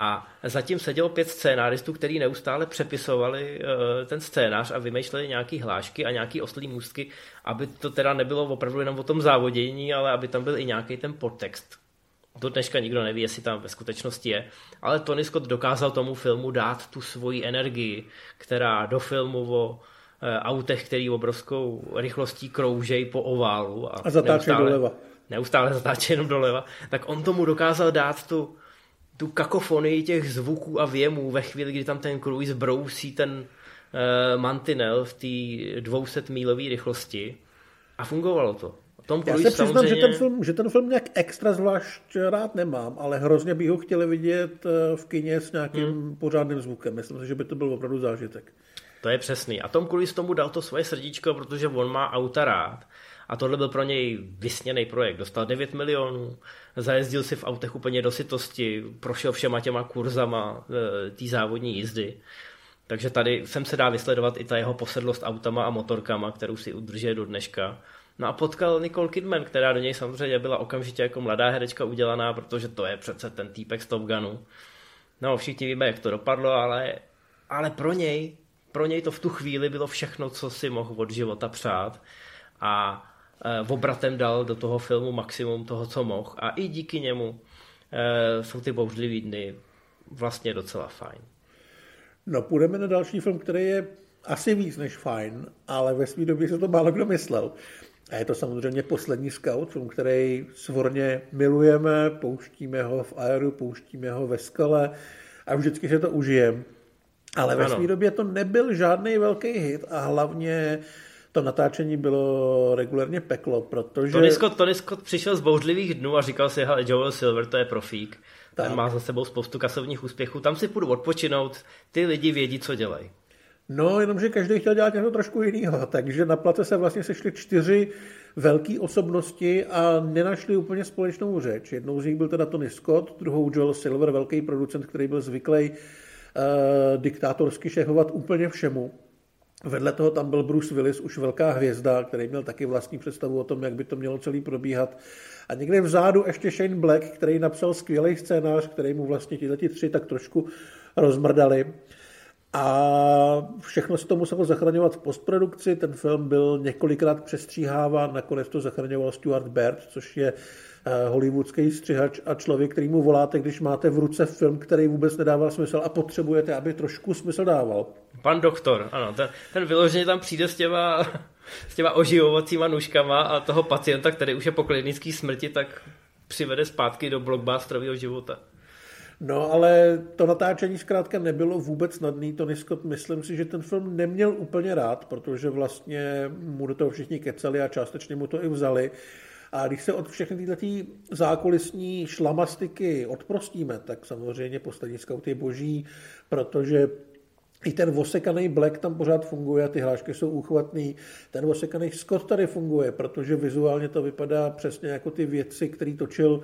A zatím sedělo pět scénáristů, kteří neustále přepisovali uh, ten scénář a vymýšleli nějaký hlášky a nějaký oslý můstky, aby to teda nebylo opravdu jenom o tom závodění, ale aby tam byl i nějaký ten podtext, do dneška nikdo neví, jestli tam ve skutečnosti je. Ale Tony Scott dokázal tomu filmu dát tu svoji energii, která do filmu o autech, který obrovskou rychlostí kroužejí po oválu. A, a zatáčejí doleva. Neustále zatáčejí jenom doleva. Tak on tomu dokázal dát tu, tu kakofonii těch zvuků a věmů ve chvíli, kdy tam ten cruise brousí ten e, mantinel v té 200 mílové rychlosti. A fungovalo to. Tom Cruise Já se přiznám, samozřejmě... že, ten film, že ten film nějak extra zvlášť rád nemám, ale hrozně bych ho chtěl vidět eh, v kině s nějakým hmm. pořádným zvukem. Myslím si, že by to byl opravdu zážitek. To je přesný. A Tom Cruise tomu dal to svoje srdíčko, protože on má auta rád. A tohle byl pro něj vysněný projekt. Dostal 9 milionů, zajezdil si v autech úplně do sytosti, prošel všema těma kurzama eh, té závodní jízdy. Takže tady sem se dá vysledovat i ta jeho posedlost autama a motorkama, kterou si udržuje do dneška. No a potkal Nicole Kidman, která do něj samozřejmě byla okamžitě jako mladá herečka udělaná, protože to je přece ten týpek z Top Gunu. No všichni víme, jak to dopadlo, ale, ale pro něj, pro něj to v tu chvíli bylo všechno, co si mohl od života přát. A e, obratem dal do toho filmu maximum toho, co mohl. A i díky němu e, jsou ty bouřlivý dny vlastně docela fajn. No, půjdeme na další film, který je asi víc než fajn, ale ve své době se to málo kdo myslel. A je to samozřejmě poslední scout, film, který svorně milujeme, pouštíme ho v aeru, pouštíme ho ve skale a vždycky se to užijeme. Ale ve své době to nebyl žádný velký hit a hlavně to natáčení bylo regulérně peklo, protože... Tony Scott, Tony Scott přišel z bouřlivých dnů a říkal si, hele, Joel Silver, to je profík. Tak. Ten má za sebou spoustu kasovních úspěchů, tam si půjdu odpočinout, ty lidi vědí, co dělají. No, jenomže každý chtěl dělat něco trošku jiného, (laughs) takže na place se vlastně sešly čtyři velké osobnosti a nenašli úplně společnou řeč. Jednou z nich byl teda Tony Scott, druhou Joel Silver, velký producent, který byl zvyklý diktátorsky šéfovat úplně všemu. Vedle toho tam byl Bruce Willis, už velká hvězda, který měl taky vlastní představu o tom, jak by to mělo celý probíhat. A někde vzadu ještě Shane Black, který napsal skvělý scénář, který mu vlastně ti tři tak trošku rozmrdali. A všechno se to muselo zachraňovat v postprodukci. Ten film byl několikrát přestříháván, nakonec to zachraňoval Stuart Baird, což je eh, hollywoodský střihač a člověk, který mu voláte, když máte v ruce film, který vůbec nedává smysl a potřebujete, aby trošku smysl dával. Pan doktor, ano, ten, ten vyloženě tam přijde s těma, s těma oživovacíma nůžkama a toho pacienta, který už je po klinické smrti, tak přivede zpátky do blockbusterového života. No, ale to natáčení zkrátka nebylo vůbec snadný. Tony Scott, myslím si, že ten film neměl úplně rád, protože vlastně mu do toho všichni kecali a částečně mu to i vzali. A když se od všechny tyhle zákulisní šlamastiky odprostíme, tak samozřejmě poslední scout je boží, protože i ten osekaný Black tam pořád funguje, ty hlášky jsou úchvatný. Ten osekaný Scott tady funguje, protože vizuálně to vypadá přesně jako ty věci, které točil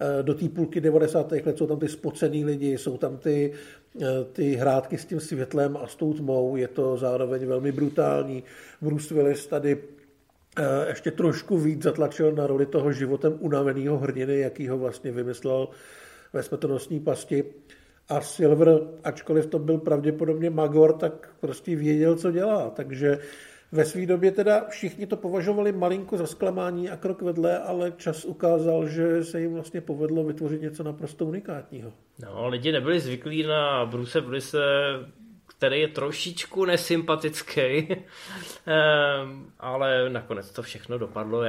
Eh, do té půlky 90. let jsou tam ty spocený lidi, jsou tam ty, eh, ty hrátky s tím světlem a s tou tmou, je to zároveň velmi brutální. Bruce Willis tady ještě trošku víc zatlačil na roli toho životem unaveného hrdiny, jaký ho vlastně vymyslel ve smrtonosní pasti. A Silver, ačkoliv to byl pravděpodobně Magor, tak prostě věděl, co dělá. Takže ve své době teda všichni to považovali malinko za zklamání a krok vedle, ale čas ukázal, že se jim vlastně povedlo vytvořit něco naprosto unikátního. No, lidi nebyli zvyklí na Bruce Willise, který je trošičku nesympatický, (laughs) ehm, ale nakonec to všechno dopadlo.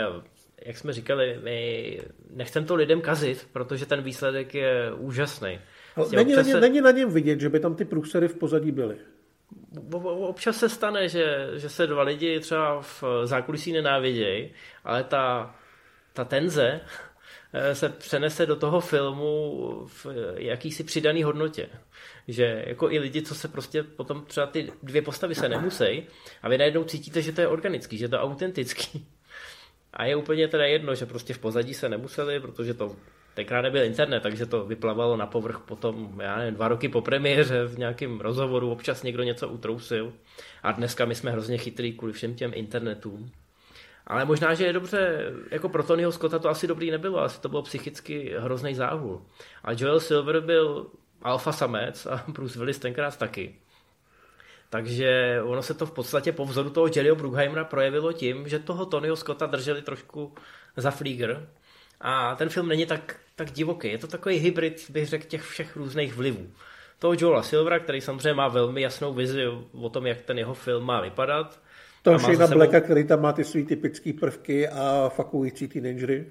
Jak jsme říkali, my nechcem to lidem kazit, protože ten výsledek je úžasný. Není, na ně, není na něm vidět, že by tam ty průsery v pozadí byly občas se stane, že, že se dva lidi třeba v zákulisí nenávidějí, ale ta ta tenze (laughs) eh, se přenese do toho filmu v jakýsi přidaný hodnotě. Že jako i lidi, co se prostě potom třeba ty dvě postavy se nemusí a vy najednou cítíte, že to je organický, že to je autentický. A je úplně teda jedno, že prostě v pozadí se nemuseli, protože to tenkrát nebyl internet, takže to vyplavalo na povrch potom, já nevím, dva roky po premiéře v nějakém rozhovoru, občas někdo něco utrousil. A dneska my jsme hrozně chytrý kvůli všem těm internetům. Ale možná, že je dobře, jako pro Tonyho Scotta to asi dobrý nebylo, asi to bylo psychicky hrozný záhul. A Joel Silver byl alfa samec a (laughs) Bruce Willis tenkrát taky. Takže ono se to v podstatě po vzoru toho Jerryho Bruckheimera projevilo tím, že toho Tonyho Scotta drželi trošku za flíger. A ten film není tak, tak divoký. Je to takový hybrid, bych řekl, těch všech různých vlivů. Toho Joela Silvera, který samozřejmě má velmi jasnou vizi o tom, jak ten jeho film má vypadat. To Shane sebou... Blacka, který tam má ty svý typické prvky a fakující teenagery.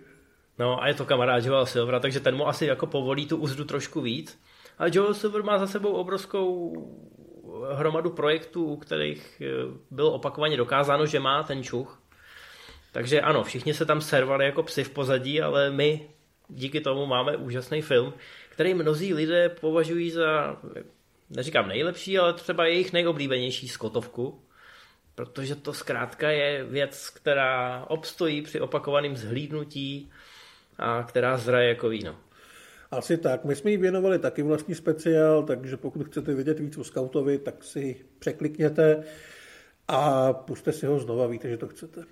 No a je to kamarád Joela Silvera, takže ten mu asi jako povolí tu úzdu trošku víc. Ale Joel Silver má za sebou obrovskou hromadu projektů, u kterých eh, bylo opakovaně dokázáno, že má ten čuch. Takže ano, všichni se tam servali jako psi v pozadí, ale my díky tomu máme úžasný film, který mnozí lidé považují za, neříkám nejlepší, ale třeba jejich nejoblíbenější skotovku, protože to zkrátka je věc, která obstojí při opakovaném zhlídnutí a která zraje jako víno. Asi tak. My jsme jí věnovali taky vlastní speciál, takže pokud chcete vědět víc o Scoutovi, tak si překlikněte a puste si ho znova, víte, že to chcete.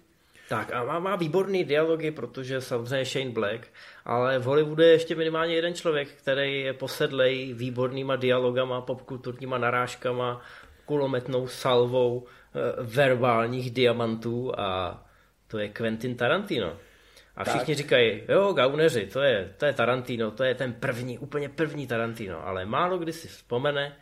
Tak a má, má výborný dialogy, protože samozřejmě Shane Black, ale v Hollywoodu je ještě minimálně jeden člověk, který je posedlej výbornýma dialogama, popkulturníma narážkama, kulometnou salvou e, verbálních diamantů a to je Quentin Tarantino. A všichni tak. říkají, jo, gauneři, to je, to je Tarantino, to je ten první, úplně první Tarantino, ale málo kdy si vzpomene,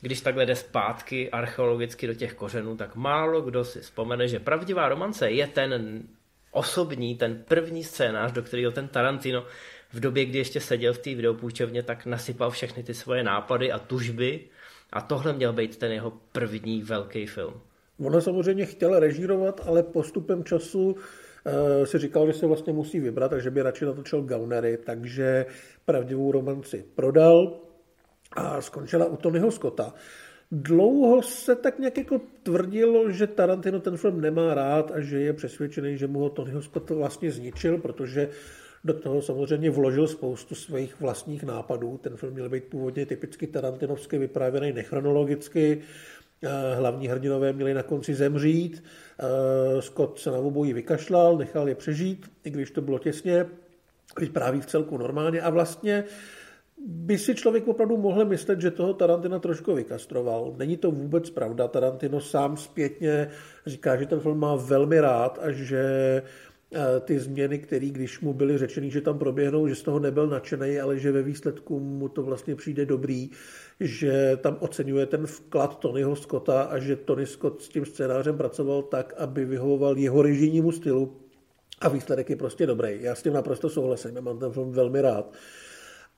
když takhle jde zpátky archeologicky do těch kořenů, tak málo kdo si vzpomene, že pravdivá romance je ten osobní, ten první scénář, do kterého ten Tarantino v době, kdy ještě seděl v té videopůjčovně, tak nasypal všechny ty svoje nápady a tužby a tohle měl být ten jeho první velký film. Ono samozřejmě chtěl režírovat, ale postupem času uh, si říkal, že se vlastně musí vybrat, takže by radši natočil Gaunery, takže pravdivou romanci prodal a skončila u Tonyho Scotta. Dlouho se tak nějak jako tvrdilo, že Tarantino ten film nemá rád a že je přesvědčený, že mu ho Tonyho Scott vlastně zničil, protože do toho samozřejmě vložil spoustu svých vlastních nápadů. Ten film měl být původně typicky tarantinovsky vyprávěný nechronologicky. Eh, hlavní hrdinové měli na konci zemřít. Eh, Scott se na obojí vykašlal, nechal je přežít, i když to bylo těsně. Vypráví v celku normálně a vlastně by si člověk opravdu mohl myslet, že toho Tarantina trošku vykastroval. Není to vůbec pravda. Tarantino sám zpětně říká, že ten film má velmi rád a že ty změny, které když mu byly řečeny, že tam proběhnou, že z toho nebyl nadšený, ale že ve výsledku mu to vlastně přijde dobrý, že tam oceňuje ten vklad Tonyho Scotta a že Tony Scott s tím scénářem pracoval tak, aby vyhovoval jeho režijnímu stylu a výsledek je prostě dobrý. Já s tím naprosto souhlasím, já mám ten film velmi rád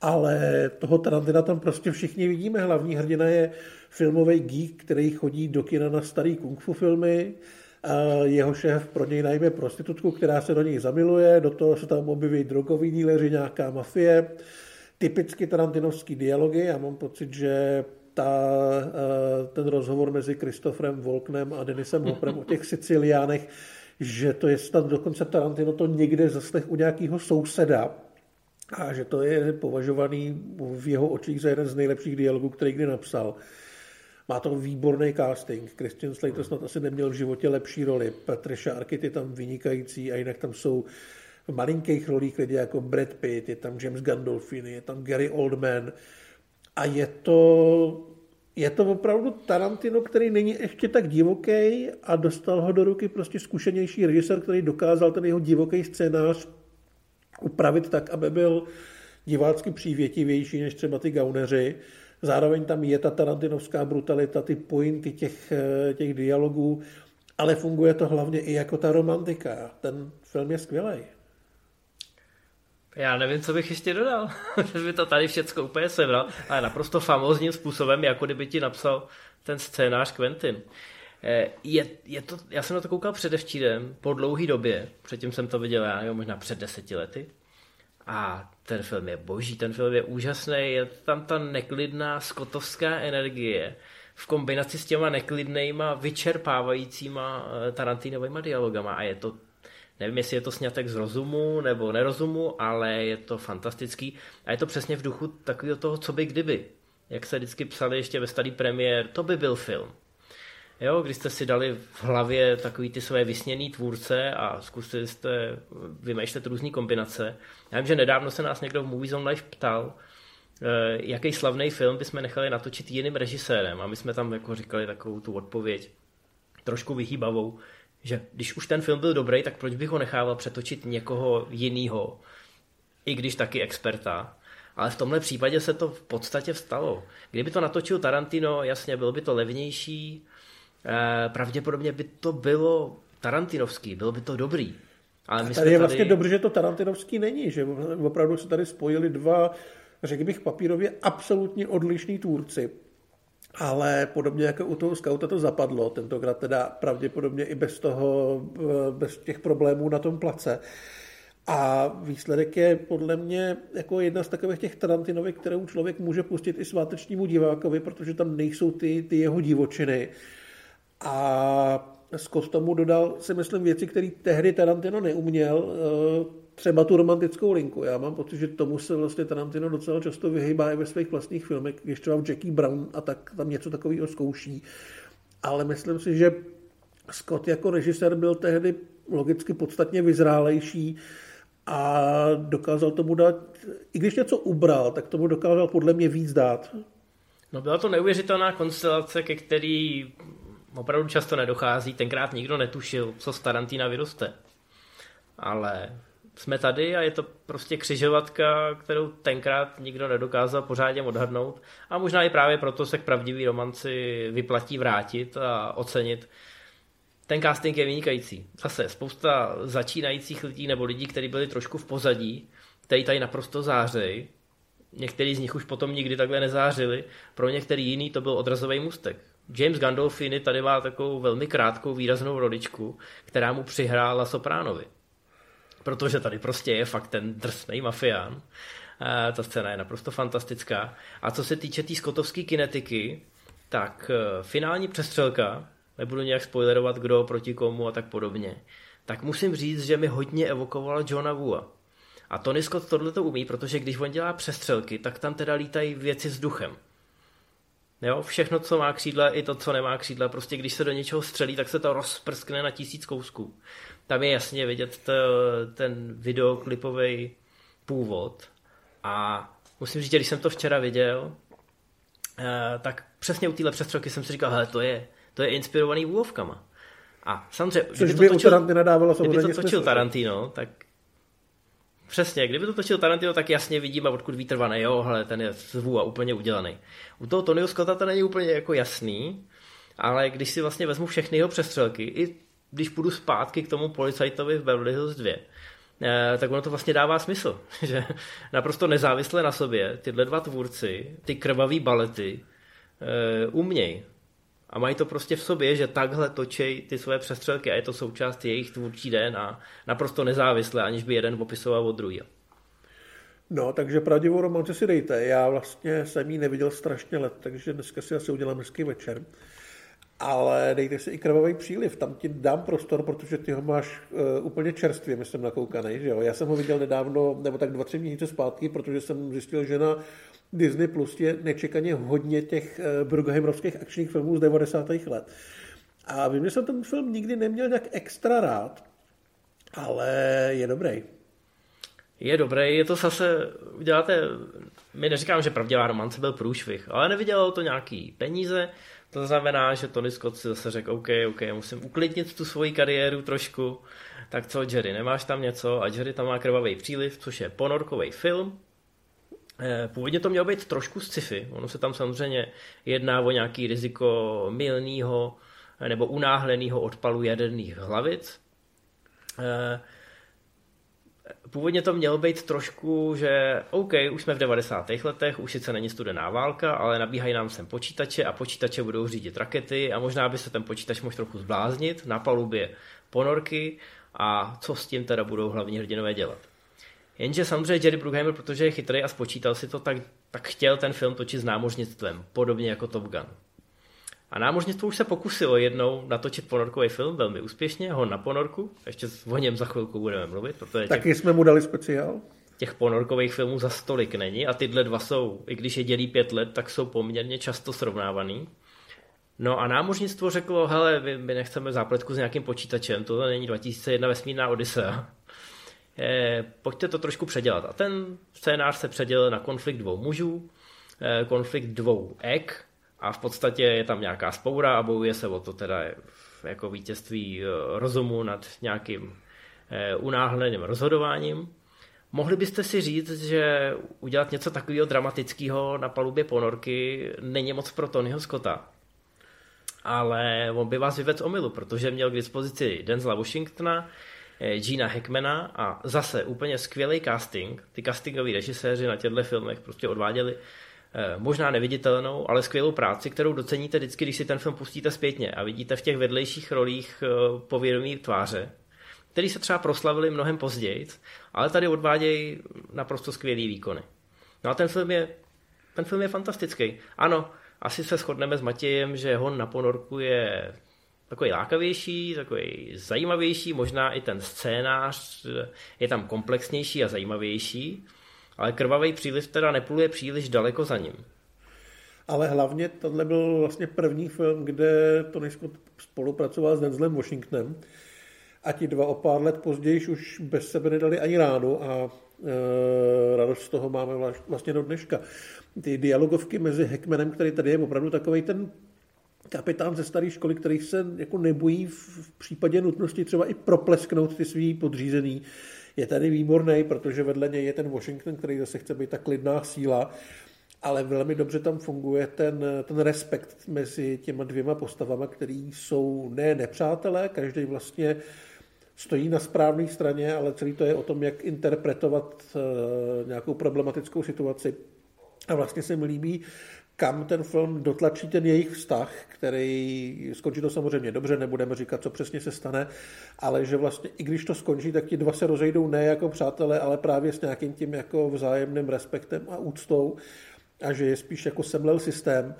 ale toho Tarantina tam prostě všichni vidíme. Hlavní hrdina je filmový geek, který chodí do kina na starý kung fu filmy. A jeho šéf pro něj najme prostitutku, která se do něj zamiluje, do toho se tam objeví drogový díleři, nějaká mafie. Typicky tarantinovský dialogy. Já mám pocit, že ta, ten rozhovor mezi Kristofrem Volknem a Denisem Hoprem o těch (laughs) Siciliánech, že to je snad dokonce Tarantino to někde zaslech u nějakého souseda, a že to je považovaný v jeho očích za jeden z nejlepších dialogů, který kdy napsal. Má to výborný casting. Christian Slater snad asi neměl v životě lepší roli. Petr Šárkyt je tam vynikající a jinak tam jsou v malinkých rolích lidi jako Brad Pitt, je tam James Gandolfini, je tam Gary Oldman a je to, je to opravdu Tarantino, který není ještě tak divoký a dostal ho do ruky prostě zkušenější režisér, který dokázal ten jeho divoký scénář upravit tak, aby byl divácky přívětivější než třeba ty gauneři. Zároveň tam je ta tarantinovská brutalita, ty pointy těch, eh, těch dialogů, ale funguje to hlavně i jako ta romantika. Ten film je skvělý. Já nevím, co bych ještě dodal. (laughs) Že by to tady všechno úplně sebral, ale naprosto famózním způsobem, jako kdyby ti napsal ten scénář Quentin. Eh, je, je to, já jsem na to koukal předevčírem, po dlouhý době, předtím jsem to viděl, já nevím, možná před deseti lety. A ten film je boží, ten film je úžasný, je tam ta neklidná skotovská energie v kombinaci s těma neklidnýma, vyčerpávajícíma eh, Tarantinovými dialogama a je to Nevím, jestli je to snětek z rozumu nebo nerozumu, ale je to fantastický a je to přesně v duchu takového toho, co by kdyby. Jak se vždycky psali ještě ve starý premiér, to by byl film. Jo, když jste si dali v hlavě takový ty své vysněný tvůrce a zkusili jste vymýšlet různé kombinace. Já vím, že nedávno se nás někdo v Movies on Life ptal, eh, jaký slavný film bychom nechali natočit jiným režisérem a my jsme tam jako říkali takovou tu odpověď trošku vyhýbavou, že když už ten film byl dobrý, tak proč bych ho nechával přetočit někoho jiného, i když taky experta. Ale v tomhle případě se to v podstatě vstalo. Kdyby to natočil Tarantino, jasně, bylo by to levnější, pravděpodobně by to bylo Tarantinovský, bylo by to dobrý. Ale my tady je vlastně tady... dobře, že to Tarantinovský není, že opravdu se tady spojili dva, řekl bych papírově, absolutně odlišní tvůrci ale podobně jako u toho skauta to zapadlo, tentokrát teda pravděpodobně i bez toho, eh, bez těch problémů na tom place. A výsledek je podle mě jako jedna z takových těch Tarantinových, kterou člověk může pustit i svátečnímu divákovi, protože tam nejsou ty, ty jeho divočiny. A Scott tomu dodal, si myslím, věci, které tehdy Tarantino neuměl, eh, třeba tu romantickou linku. Já mám pocit, že tomu se vlastně Tarantino docela často vyhýbá i ve svých vlastních filmech, když třeba v Jackie Brown a tak tam něco takového zkouší. Ale myslím si, že Scott jako režisér byl tehdy logicky podstatně vyzrálejší a dokázal tomu dát, i když něco ubral, tak tomu dokázal podle mě víc dát. No byla to neuvěřitelná konstelace, ke který opravdu často nedochází. Tenkrát nikdo netušil, co z Tarantina vyroste. Ale jsme tady a je to prostě křižovatka, kterou tenkrát nikdo nedokázal pořádně odhadnout a možná i právě proto se k pravdivý romanci vyplatí vrátit a ocenit. Ten casting je vynikající. Zase spousta začínajících lidí nebo lidí, kteří byli trošku v pozadí, kteří tady naprosto zářej. Někteří z nich už potom nikdy takhle nezářili. Pro některý jiný to byl odrazový mustek. James Gandolfini tady má takovou velmi krátkou výraznou rodičku, která mu přihrála Sopránovi protože tady prostě je fakt ten drsný mafián. Ta scéna je naprosto fantastická. A co se týče té tý skotovské kinetiky, tak e, finální přestřelka, nebudu nějak spoilerovat, kdo proti komu a tak podobně, tak musím říct, že mi hodně evokovala Johna Wua. A Tony Scott tohle to umí, protože když on dělá přestřelky, tak tam teda lítají věci s duchem. Jo, všechno, co má křídla, i to, co nemá křídla, prostě když se do něčeho střelí, tak se to rozprskne na tisíc kousků. Tam je jasně vidět to, ten videoklipový původ. A musím říct, že když jsem to včera viděl, eh, tak přesně u téhle přestřelky jsem si říkal, hele, to je, to je inspirovaný úlovkama. A samozřejmě, Což kdyby, by to točil, kdyby to točil Tarantino, tak Přesně, kdyby to točil Tarantino, tak jasně vidíme, odkud vítr vane, jo, hele, ten je zvů a úplně udělaný. U toho Tonyho Scotta to není úplně jako jasný, ale když si vlastně vezmu všechny jeho přestřelky, i když půjdu zpátky k tomu policajtovi v Beverly Hills 2, eh, tak ono to vlastně dává smysl, (laughs) že naprosto nezávisle na sobě tyhle dva tvůrci, ty krvavý balety, eh, umějí. A mají to prostě v sobě, že takhle točí ty své přestřelky a je to součást jejich tvůrčí den a naprosto nezávisle, aniž by jeden popisoval od druhého. No, takže pravdivou romanci si dejte. Já vlastně jsem ji neviděl strašně let, takže dneska si asi udělám hezký večer. Ale dejte si i krvavý příliv, tam ti dám prostor, protože ty ho máš uh, úplně čerstvě, myslím, nakoukaný, že jo. Já jsem ho viděl nedávno, nebo tak dva, tři měsíce zpátky, protože jsem zjistil, že na Disney Plus je nečekaně hodně těch uh, Brugheimerovských akčních filmů z 90. let. A vím, že jsem ten film nikdy neměl nějak extra rád, ale je dobrý. Je dobrý, je to zase, uděláte, my neříkám, že pravdivá romance byl průšvih, ale nevydělalo to nějaký peníze, to znamená, že Tony Scott si zase řekl, OK, OK, musím uklidnit tu svoji kariéru trošku, tak co Jerry, nemáš tam něco? A Jerry tam má krvavý příliv, což je ponorkový film. Eh, původně to mělo být trošku sci-fi, ono se tam samozřejmě jedná o nějaký riziko milného nebo unáhleného odpalu jaderných hlavic. Původně to mělo být trošku, že OK, už jsme v 90. letech, už sice není studená válka, ale nabíhají nám sem počítače a počítače budou řídit rakety a možná by se ten počítač mohl trochu zbláznit, na palubě ponorky a co s tím teda budou hlavní hrdinové dělat. Jenže samozřejmě Jerry Bruckheimer, protože je chytrý a spočítal si to, tak, tak chtěl ten film točit s námořnictvem, podobně jako Top Gun. A námořnictvo už se pokusilo jednou natočit ponorkový film, velmi úspěšně, ho na ponorku, ještě o něm za chvilku budeme mluvit. Protože Taky těch, jsme mu dali speciál. Těch ponorkových filmů za stolik není a tyhle dva jsou, i když je dělí pět let, tak jsou poměrně často srovnávaný. No a námořnictvo řeklo, hele, my nechceme zápletku s nějakým počítačem, tohle není 2001 vesmírná Odisea. Eh, pojďte to trošku předělat. A ten scénář se předělil na konflikt dvou mužů, eh, konflikt dvou ek a v podstatě je tam nějaká spoura a bojuje se o to teda jako vítězství eh, rozumu nad nějakým eh, unáhleným rozhodováním. Mohli byste si říct, že udělat něco takového dramatického na palubě ponorky není moc pro Tonyho Scotta. Ale on by vás vyvedl omilu, protože měl k dispozici Denzela Washingtona, Eh, Gina Hackmana a zase úplně skvělý casting. Ty castingoví režiséři na těchto filmech prostě odváděli možná neviditelnou, ale skvělou práci, kterou doceníte vždycky, když si ten film pustíte zpětně a vidíte v těch vedlejších rolích eh, povědomí tváře, který se třeba proslavili mnohem později, ale tady odvádějí naprosto skvělý výkony. No a ten film je, ten film je fantastický. Ano, asi se shodneme s Matějem, že hon na ponorku je takový lákavější, takový zajímavější, možná i ten scénář je tam komplexnější a zajímavější, ale krvavý příliv teda nepluje příliš daleko za ním. Ale hlavně tohle byl vlastně první film, kde Tony Scott spolupracoval s Denzlem Washingtonem a ti dva o pár let později už bez sebe nedali ani ránu a e, radost z toho máme vlastně do dneška. Ty dialogovky mezi Hackmanem, který tady je opravdu takový ten kapitán ze staré školy, který se jako nebojí v případě nutnosti třeba i proplesknout ty svý podřízený, je tady výborný, protože vedle něj je ten Washington, který zase chce být ta klidná síla, ale velmi dobře tam funguje ten, ten respekt mezi těma dvěma postavama, který jsou ne nepřátelé, každý vlastně stojí na správné straně, ale celý to je o tom, jak interpretovat uh, nějakou problematickou situaci. A vlastně se mi líbí, kam ten film dotlačí ten jejich vztah, který skončí to samozřejmě dobře, nebudeme říkat, co přesně se stane, ale že vlastně i když to skončí, tak ti dva se rozejdou ne jako přátelé, ale právě s nějakým tím jako vzájemným respektem a úctou a že je spíš jako semlel systém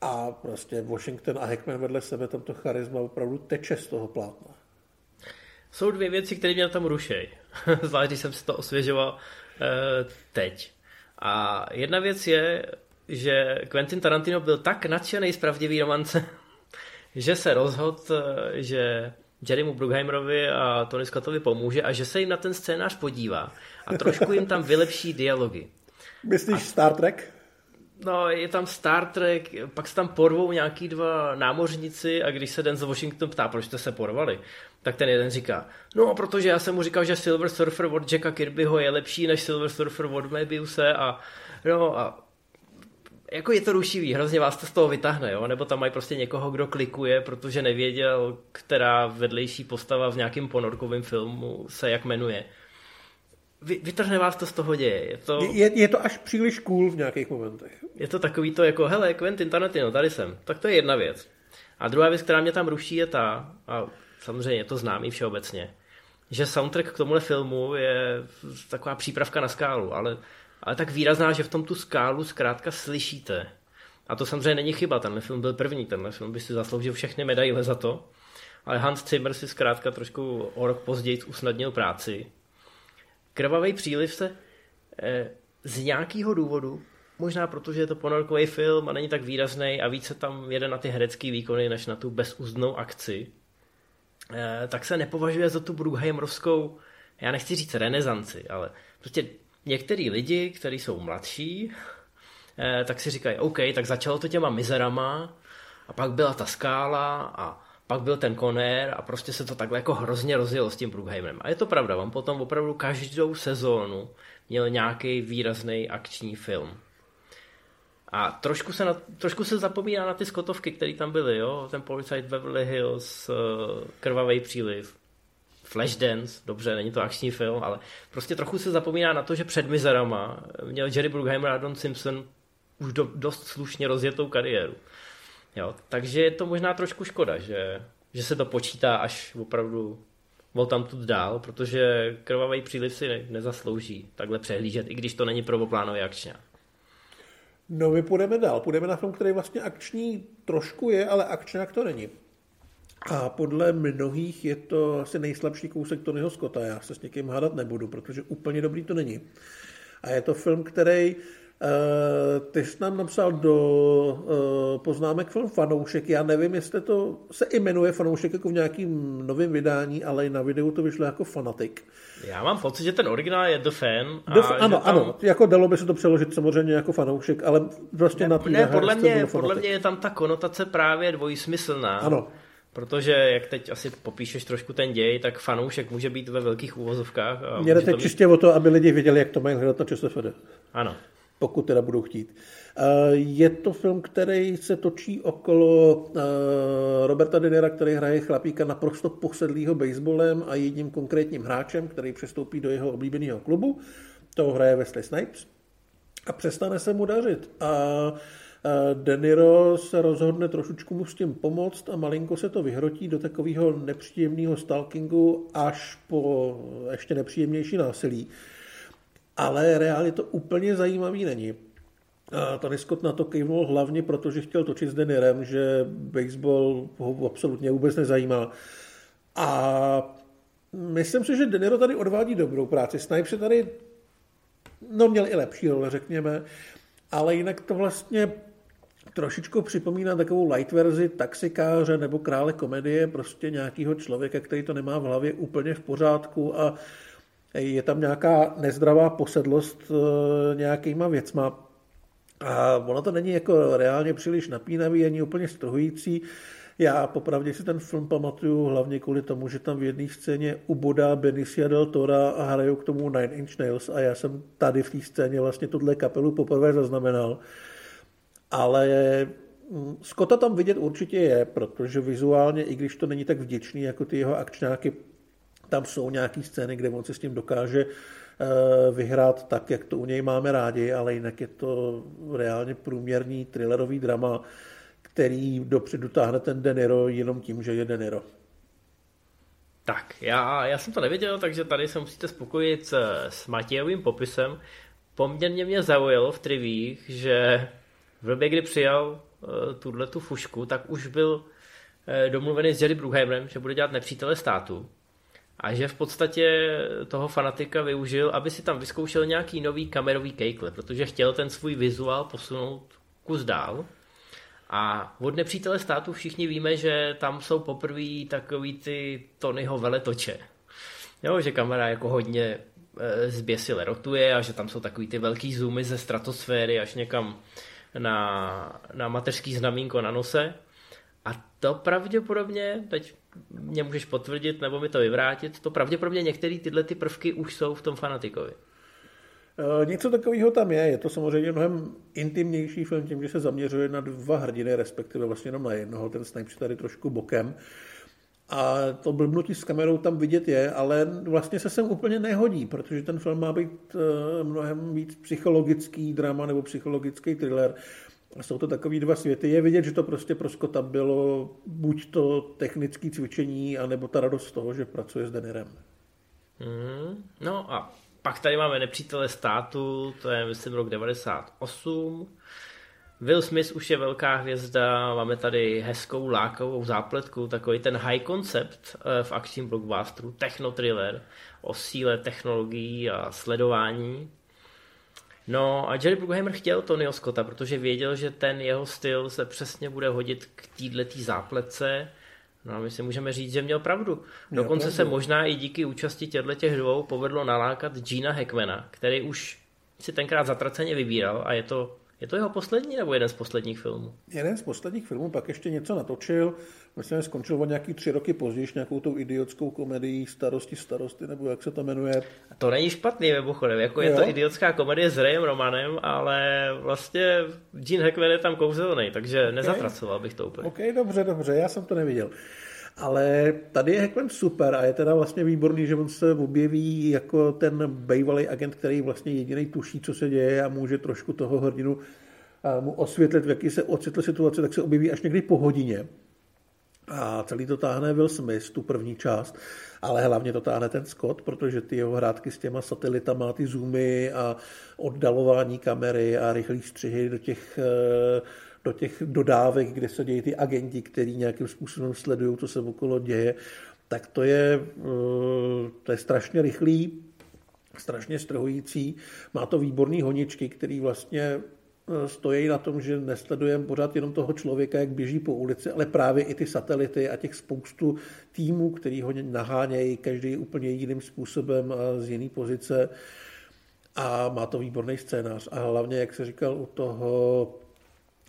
a prostě Washington a Hackman vedle sebe, tam to charisma opravdu teče z toho plátna. Jsou dvě věci, které mě tam rušejí, (laughs) zvlášť když jsem si to osvěžoval uh, teď. A jedna věc je, že Quentin Tarantino byl tak nadšený z pravdivý romance, (laughs) že se rozhodl, že Jerrymu Bruckheimerovi a Tony Scottovi pomůže a že se jim na ten scénář podívá a trošku jim tam vylepší dialogy. Myslíš a, Star Trek? No, je tam Star Trek, pak se tam porvou nějaký dva námořníci a když se Den z Washington ptá, proč jste se porvali, tak ten jeden říká, no, protože já jsem mu říkal, že Silver Surfer od Jacka Kirbyho je lepší než Silver Surfer od Mebiuse a no, a jako je to rušivý, hrozně vás to z toho vytáhne, jo? nebo tam mají prostě někoho, kdo klikuje, protože nevěděl, která vedlejší postava v nějakém ponorkovém filmu se jak jmenuje. Vy, vytrhne vás to z toho děje. Je to, je, je to až příliš cool v nějakých momentech. Je to takový to jako, hele, Quentin Tarantino, tady jsem. Tak to je jedna věc. A druhá věc, která mě tam ruší, je ta, a samozřejmě je to známý všeobecně, že soundtrack k tomuhle filmu je taková přípravka na skálu, ale ale tak výrazná, že v tom tu skálu zkrátka slyšíte. A to samozřejmě není chyba, tenhle film byl první, tenhle film by si zasloužil všechny medaile za to. Ale Hans Zimmer si zkrátka trošku o rok později usnadnil práci. Krvavý příliv se eh, z nějakého důvodu, možná protože je to ponorkový film a není tak výrazný a více tam jede na ty herecké výkony, než na tu bezúzdnou akci, eh, tak se nepovažuje za tu Brugheimerovskou, já nechci říct renesanci, ale prostě některý lidi, kteří jsou mladší, eh, tak si říkají, OK, tak začalo to těma mizerama a pak byla ta skála a pak byl ten konér a prostě se to takhle jako hrozně rozjelo s tím Brugheimerem. A je to pravda, on potom opravdu každou sezónu měl nějaký výrazný akční film. A trošku se, na, trošku se zapomíná na ty skotovky, které tam byly, jo? ten Policajt Beverly Hills, uh, Krvavý příliv. Flashdance, dobře, není to akční film, ale prostě trochu se zapomíná na to, že před Mizerama měl Jerry Bruckheimer a Don Simpson už do, dost slušně rozjetou kariéru. Jo, takže je to možná trošku škoda, že, že se to počítá až opravdu vol tam tu dál, protože krvavý příliv si ne, nezaslouží takhle přehlížet, i když to není prvoplánový akční. No my půjdeme dál. Půjdeme na film, který vlastně akční trošku je, ale akčňák to není. A podle mnohých je to asi nejslabší kousek Tonyho Scotta. Já se s někým hádat nebudu, protože úplně dobrý to není. A je to film, který Uh, ty jsi nám napsal do uh, poznámek film Fanoušek. Já nevím, jestli to se jmenuje Fanoušek jako v nějakým novém vydání, ale i na videu to vyšlo jako Fanatik. Já mám pocit, že ten originál je The Fan. A The, ano, tam... ano, jako dalo by se to přeložit samozřejmě jako fanoušek, ale prostě ne, na Ne, podle mě, podle mě je tam ta konotace právě dvojsmyslná. Ano. Protože, jak teď asi popíšeš trošku ten děj, tak fanoušek může být ve velkých úvozovkách. Mně jde teď čistě o to, aby lidi věděli, jak to mají hledat na ČSFD. Ano. Pokud teda budou chtít. Je to film, který se točí okolo Roberta Denera, který hraje chlapíka naprosto posedlýho baseballem a jedním konkrétním hráčem, který přestoupí do jeho oblíbeného klubu. To hraje Wesley Snipes a přestane se mu dařit. A Deniro se rozhodne trošičku mu s tím pomoct a malinko se to vyhrotí do takového nepříjemného stalkingu až po ještě nepříjemnější násilí. Ale reálně to úplně zajímavý není. A Scott na to kejvnul hlavně, protože chtěl točit s Denirem, že baseball ho absolutně vůbec nezajímá. A myslím si, že Deniro tady odvádí dobrou práci. Snipes je tady, no měl i lepší role, řekněme, ale jinak to vlastně trošičku připomíná takovou light verzi taxikáře nebo krále komedie, prostě nějakého člověka, který to nemá v hlavě úplně v pořádku a je tam nějaká nezdravá posedlost eh, nějakýma věcma. A ono to není jako reálně příliš napínavý, ani úplně strhující. Já popravdě si ten film pamatuju hlavně kvůli tomu, že tam v jedné scéně ubodá Benicia del Tora a hrajou k tomu Nine Inch Nails a já jsem tady v té scéně vlastně tuhle kapelu poprvé zaznamenal ale mm, Skota tam vidět určitě je, protože vizuálně, i když to není tak vděčný jako ty jeho akčňáky, tam jsou nějaké scény, kde on se s tím dokáže eh, vyhrát tak, jak to u něj máme rádi, ale jinak je to reálně průměrný thrillerový drama, který dopředu táhne ten Deniro jenom tím, že je Deniro. Tak, já, já jsem to nevěděl, takže tady se musíte spokojit s, s Matějovým popisem. Poměrně mě zaujalo v trivích, že v době, kdy přijal uh, tuhle tu fušku, tak už byl uh, domluvený s Jerry Bruckheimerem, že bude dělat nepřítele státu a že v podstatě toho fanatika využil, aby si tam vyzkoušel nějaký nový kamerový kejkle, protože chtěl ten svůj vizuál posunout kus dál. A od nepřítele státu všichni víme, že tam jsou poprvé takový ty Tonyho veletoče. Jo, že kamera jako hodně e, zběsile rotuje a že tam jsou takový ty velký zoomy ze stratosféry až někam na, na mateřský znamínko na nose. A to pravděpodobně, teď mě můžeš potvrdit nebo mi to vyvrátit, to pravděpodobně některé tyhle ty prvky už jsou v tom fanatikovi. E, něco takového tam je. Je to samozřejmě mnohem intimnější film tím, že se zaměřuje na dva hrdiny, respektive vlastně jenom na jednoho. Ten Snipes tady trošku bokem. A to blbnutí s kamerou tam vidět je, ale vlastně se sem úplně nehodí, protože ten film má být e, mnohem víc psychologický drama nebo psychologický thriller. A jsou to takový dva světy. Je vidět, že to prostě pro Scotta bylo buď to technické cvičení, anebo ta radost z toho, že pracuje s Denirem. Mm, no a pak tady máme nepřítele státu, to je myslím rok 98. Will Smith už je velká hvězda, máme tady hezkou lákavou zápletku, takový ten high concept eh, v akčním blockbusteru, technotriller o síle technologií a sledování. No a Jerry Bruckheimer chtěl Tonyho Scotta, protože věděl, že ten jeho styl se přesně bude hodit k této zápletce. No a my si můžeme říct, že měl pravdu. Dokonce se možná i díky účasti těchto těch dvou povedlo nalákat Gina Hackmana, který už si tenkrát zatraceně vybíral a je to je to jeho poslední nebo jeden z posledních filmů? Jeden z posledních filmů, pak ještě něco natočil. Myslím, že skončil o nějaký tři roky později nějakou tou idiotskou komedii Starosti starosty, nebo jak se to jmenuje. To není špatný mimochodem, jako je jo. to idiotská komedie s Rayem Romanem, ale vlastně Gene Hackman je tam kouzelný, takže okay. nezatracoval bych to úplně. OK, dobře, dobře, já jsem to neviděl. Ale tady je Hackman super a je teda vlastně výborný, že on se objeví jako ten bývalý agent, který vlastně jediný tuší, co se děje a může trošku toho hrdinu mu osvětlit, v jaký se ocitl situace, tak se objeví až někdy po hodině. A celý to táhne Will Smith, tu první část, ale hlavně to táhne ten Scott, protože ty jeho hrátky s těma satelitama, ty zoomy a oddalování kamery a rychlý střihy do těch, eh, do těch dodávek, kde se dějí ty agenti, který nějakým způsobem sledují, co se okolo děje, tak to je, eh, to je strašně rychlý, strašně strhující. Má to výborný honičky, který vlastně Eh, stojí na tom, že nesledujeme pořád jenom toho člověka, jak běží po ulici, ale právě i ty satelity a těch spoustu týmů, který ho nahánějí, každý úplně jiným způsobem a z jiné pozice. A má to výborný scénář. A hlavně, jak se říkal, u toho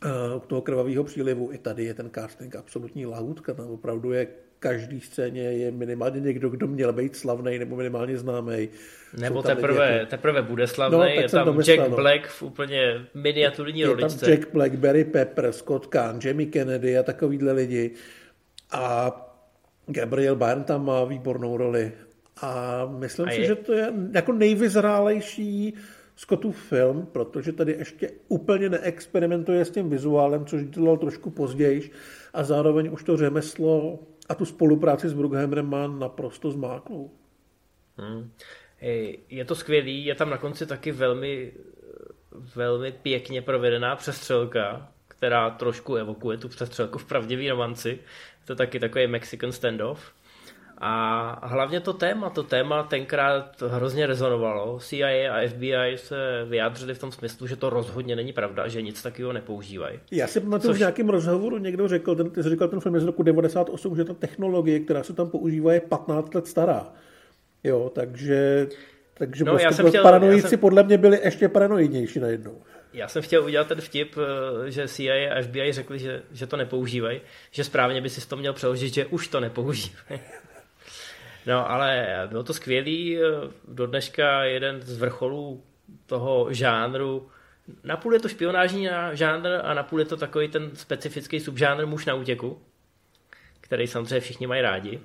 eh, u toho krvavého přílivu i tady je ten casting absolutní lahůdka. Tam opravdu je každý scéně je minimálně někdo, kdo měl být slavný nebo minimálně známý. Nebo teprve, jako... teprve bude slavný, no, je tam Jack no. Black v úplně miniaturní je roličce. tam Jack Black, Barry Pepper, Scott Kahn, Jamie Kennedy a takovýhle lidi. A Gabriel Byrne tam má výbornou roli. A myslím a si, je... že to je jako nejvyzrálejší Scottův film, protože tady ještě úplně neexperimentuje s tím vizuálem, což dělal trošku později a zároveň už to řemeslo a tu spolupráci s Brugheimerem má naprosto zmáklou. Hmm. Je to skvělý, je tam na konci taky velmi, velmi pěkně provedená přestřelka, která trošku evokuje tu přestřelku v pravdivý romanci. To je taky takový Mexican standoff. A hlavně to téma, to téma tenkrát hrozně rezonovalo. CIA a FBI se vyjádřili v tom smyslu, že to rozhodně není pravda, že nic takového nepoužívají. Já si pamatuju Což... v nějakém rozhovoru někdo řekl, ten, ty jsi říkal ten film z roku 98, že ta technologie, která se tam používá, je 15 let stará. Jo, takže, takže no, prostě já jsem chtěl, paranoici já jsem... podle mě byli ještě paranoidnější najednou. Já jsem chtěl udělat ten vtip, eh, že CIA a FBI řekli, že, že to nepoužívají, že správně by si to měl přeložit, že už to nepoužívají. No, ale bylo to skvělý. Do dneška jeden z vrcholů toho žánru. Napůl je to špionážní žánr a napůl je to takový ten specifický subžánr muž na útěku, který samozřejmě všichni mají rádi.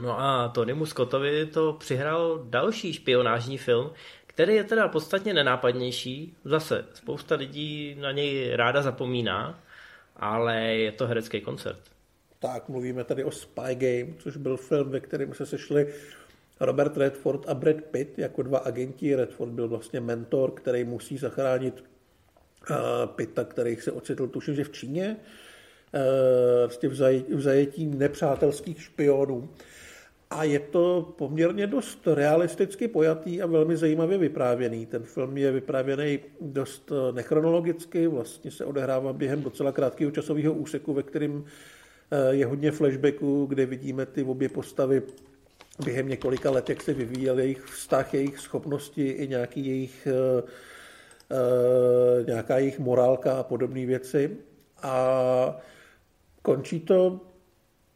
No a Tonymu Scottovi to přihrál další špionážní film, který je teda podstatně nenápadnější. Zase spousta lidí na něj ráda zapomíná, ale je to herecký koncert. Tak, mluvíme tady o Spy Game, což byl film, ve kterém se sešli Robert Redford a Brad Pitt jako dva agenti. Redford byl vlastně mentor, který musí zachránit uh, Pitta, který se ocitl, tuším, že v Číně, uh, vlastně v, zajetí, nepřátelských špionů. A je to poměrně dost realisticky pojatý a velmi zajímavě vyprávěný. Ten film je vyprávěný dost nechronologicky, vlastně se odehrává během docela krátkého časového úseku, ve kterém Eh, je hodně flashbacků, kde vidíme ty obě postavy během několika let, jak se vyvíjel jejich vztah, jejich schopnosti i nějaký jejich, uh, nějaká jejich morálka a podobné věci. A končí to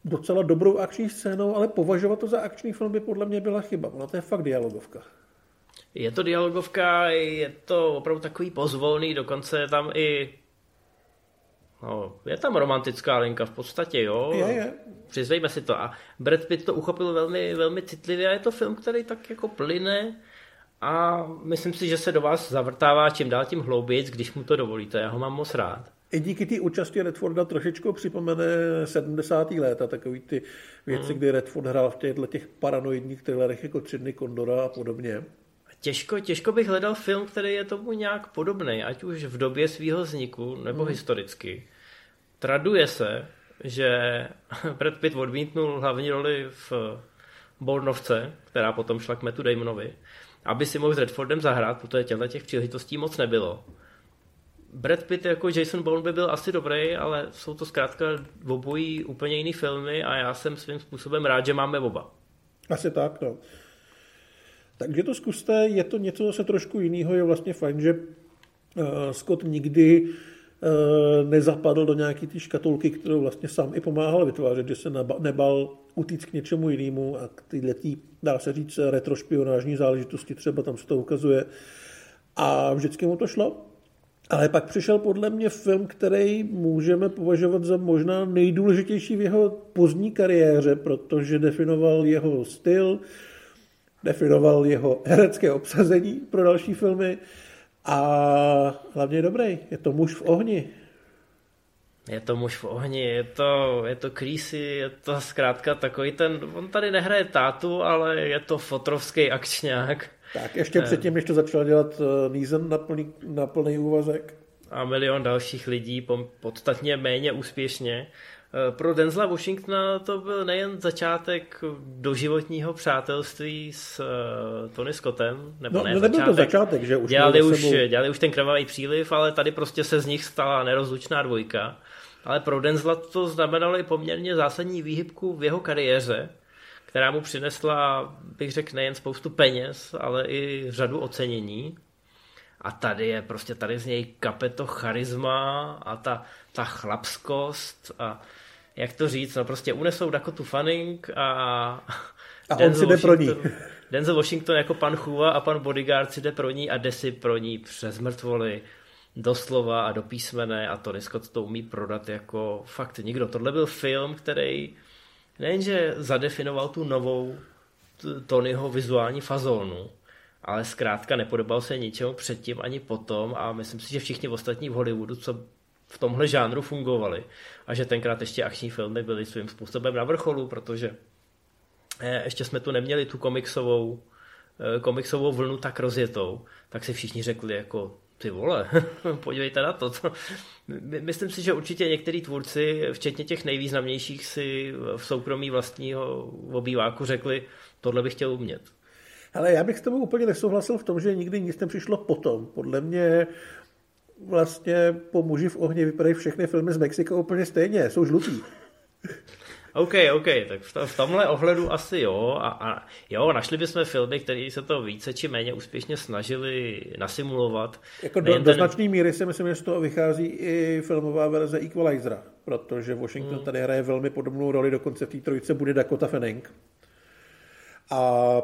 docela dobrou akční scénou, ale považovat to za akční film by podle mě byla chyba. Ona to je fakt dialogovka. Je to dialogovka, je to opravdu takový pozvolný, dokonce je tam i No, je tam romantická linka v podstatě, jo. Je, je. Přizvejme si to. A Brad Pitt to uchopil velmi, velmi citlivě a je to film, který tak jako plyne a myslím si, že se do vás zavrtává čím dál tím hloubějíc, když mu to dovolíte. Já ho mám moc rád. I díky té účasti Redforda trošičku připomene 70. léta, takový ty věci, hmm. kdy Redford hrál v těchto těch paranoidních thrillerech jako Tři dny Kondora a podobně. Těžko, těžko bych hledal film, který je tomu nějak podobný, ať už v době svého vzniku nebo hmm. historicky. Traduje se, že (laughs) Brad Pitt odmítnul hlavní roli v Bornovce, která potom šla k Metu Damonovi, aby si mohl s Redfordem zahrát, protože těchto těch příležitostí moc nebylo. Brad Pitt jako Jason Bourne by byl asi dobrý, ale jsou to zkrátka obojí úplně jiný filmy a já jsem svým způsobem rád, že máme oba. Asi tak, no. Takže to zkuste, je to něco zase trošku jiného, je vlastně fajn, že uh, Scott nikdy uh, nezapadl do nějaké té škatulky, kterou vlastně sám i pomáhal vytvářet, že se nebal utíct k něčemu jinému a k tyhle tý, dá se říct, retrošpionážní záležitosti, třeba tam se to ukazuje. A vždycky mu to šlo. Ale pak přišel podle mě film, který můžeme považovat za možná nejdůležitější v jeho pozdní kariéře, protože definoval jeho styl, definoval jeho herecké obsazení pro další filmy a hlavně dobrý. Je to muž v ohni. Je to muž v ohni, je to, je to creasy, je to zkrátka takový ten, on tady nehraje tátu, ale je to fotrovský akčňák. Tak ještě předtím, než to začal dělat eh, Neeson na plný, na plný úvazek. A milion dalších lidí, podstatně méně úspěšně. Eh, pro Denzla Washingtona to byl nejen začátek doživotního přátelství s uh, Tony Scottem, nebo no, ne no nebyl začátek, to začátek, že už dělali, už, sebou... dělali už ten krvavý příliv, ale tady prostě se z nich stala nerozlučná dvojka. Ale pro Denzla to znamenalo i poměrně zásadní výhybku v jeho kariéře, která mu přinesla, bych řekl, nejen spoustu peněz, ale i řadu ocenění. A tady je prostě, tady z něj kape to charisma a ta, ta chlapskost a jak to říct, no prostě unesou Dakota Fanning a, a on si jde pro ní. Denzel Washington jako pan Chua a pan Bodyguard si jde pro ní a jde si pro ní přes mrtvoly doslova a do písmene a Tony Scott to umí prodat jako fakt nikdo. Tohle byl film, který nejenže zadefinoval tu novou Tonyho vizuální fazónu, ale zkrátka nepodobal se ničemu předtím ani potom a myslím si, že všichni ostatní v Hollywoodu, co v tomhle žánru fungovali a že tenkrát ještě akční filmy byly svým způsobem na vrcholu, protože eh, ještě jsme tu neměli tu komiksovou, eh, komiksovou vlnu tak rozjetou, tak si všichni řekli jako ty vole, (laughs) podívejte na to. Myslím si, že určitě některý tvůrci, včetně těch nejvýznamnějších, si v soukromí vlastního obýváku řekli, tohle bych chtěl umět. Ale já bych s tebou úplně nesouhlasil v tom, že nikdy nic nepřišlo potom. Podle mě vlastně po muži v ohni vypadají všechny filmy z Mexika úplně stejně, jsou žlutý. (laughs) OK, OK, tak v, v tomhle ohledu asi jo. A, a jo, našli bychom filmy, které se to více či méně úspěšně snažili nasimulovat. Jako do, ten... do značné míry si myslím, že z toho vychází i filmová verze Equalizera, protože Washington hmm. tady hraje velmi podobnou roli, dokonce v té trojice bude Dakota Fanning. A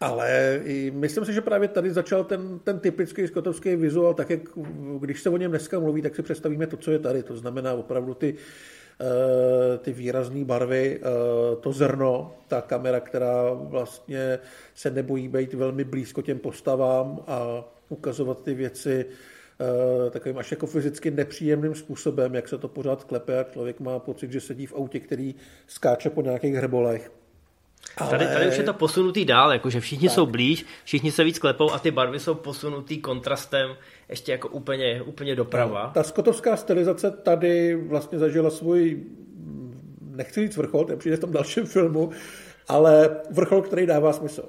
ale myslím si, že právě tady začal ten, ten typický skotovský vizuál, tak jak když se o něm dneska mluví, tak si představíme to, co je tady. To znamená opravdu ty, eh, ty výrazné barvy, eh, to zrno, ta kamera, která vlastně se nebojí být velmi blízko těm postavám a ukazovat ty věci eh, takovým až jako fyzicky nepříjemným způsobem, jak se to pořád klepe a člověk má pocit, že sedí v autě, který skáče po nějakých hrebolech. Ale... Tady, tady už je to posunutý dál, jakože všichni tak. jsou blíž, všichni se víc klepou a ty barvy jsou posunutý kontrastem ještě jako úplně, úplně doprava. Ta skotovská stylizace tady vlastně zažila svůj, nechci říct vrchol, ten přijde v tom dalším filmu, ale vrchol, který dává smysl.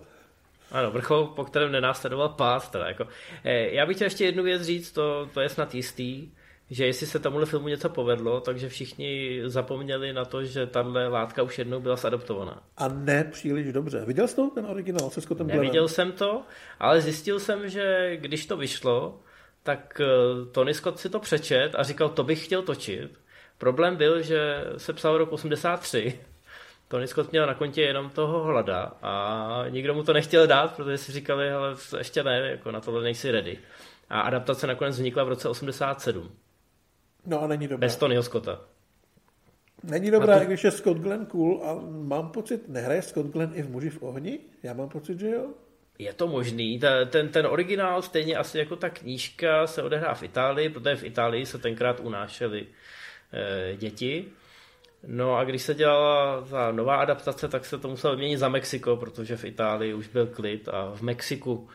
Ano, vrchol, po kterém nenásledoval pád. Teda jako. Eh, já bych chtěl ještě jednu věc říct, to, to je snad jistý že jestli se tomuhle filmu něco povedlo, takže všichni zapomněli na to, že tahle látka už jednou byla zadoptovaná. A ne příliš dobře. Viděl jsi to, ten originál se Scottem Neviděl jsem to, ale zjistil jsem, že když to vyšlo, tak eh, Tony Scott si to přečet a říkal, to bych chtěl točit. Problém byl, že se psal rok 83, (laughs) Tony Scott měl na kontě jenom toho hlada a nikdo mu to nechtěl dát, protože si říkali, ale ještě ne, jako na tohle nejsi ready. A adaptace nakonec vznikla v roce 87. No a není dobrá. Bez Tonyho Scotta. Není dobrá, to... když je Scott Glenn cool a mám pocit, nehraje Scott Glenn i v Muži v ohni? Já mám pocit, že jo. Je to možný. Ta, ten, ten originál, stejně asi jako ta knížka, se odehrá v Itálii, protože v Itálii se tenkrát unášely e, děti. No a když se dělala ta nová adaptace, tak se to muselo měnit za Mexiko, protože v Itálii už byl klid a v Mexiku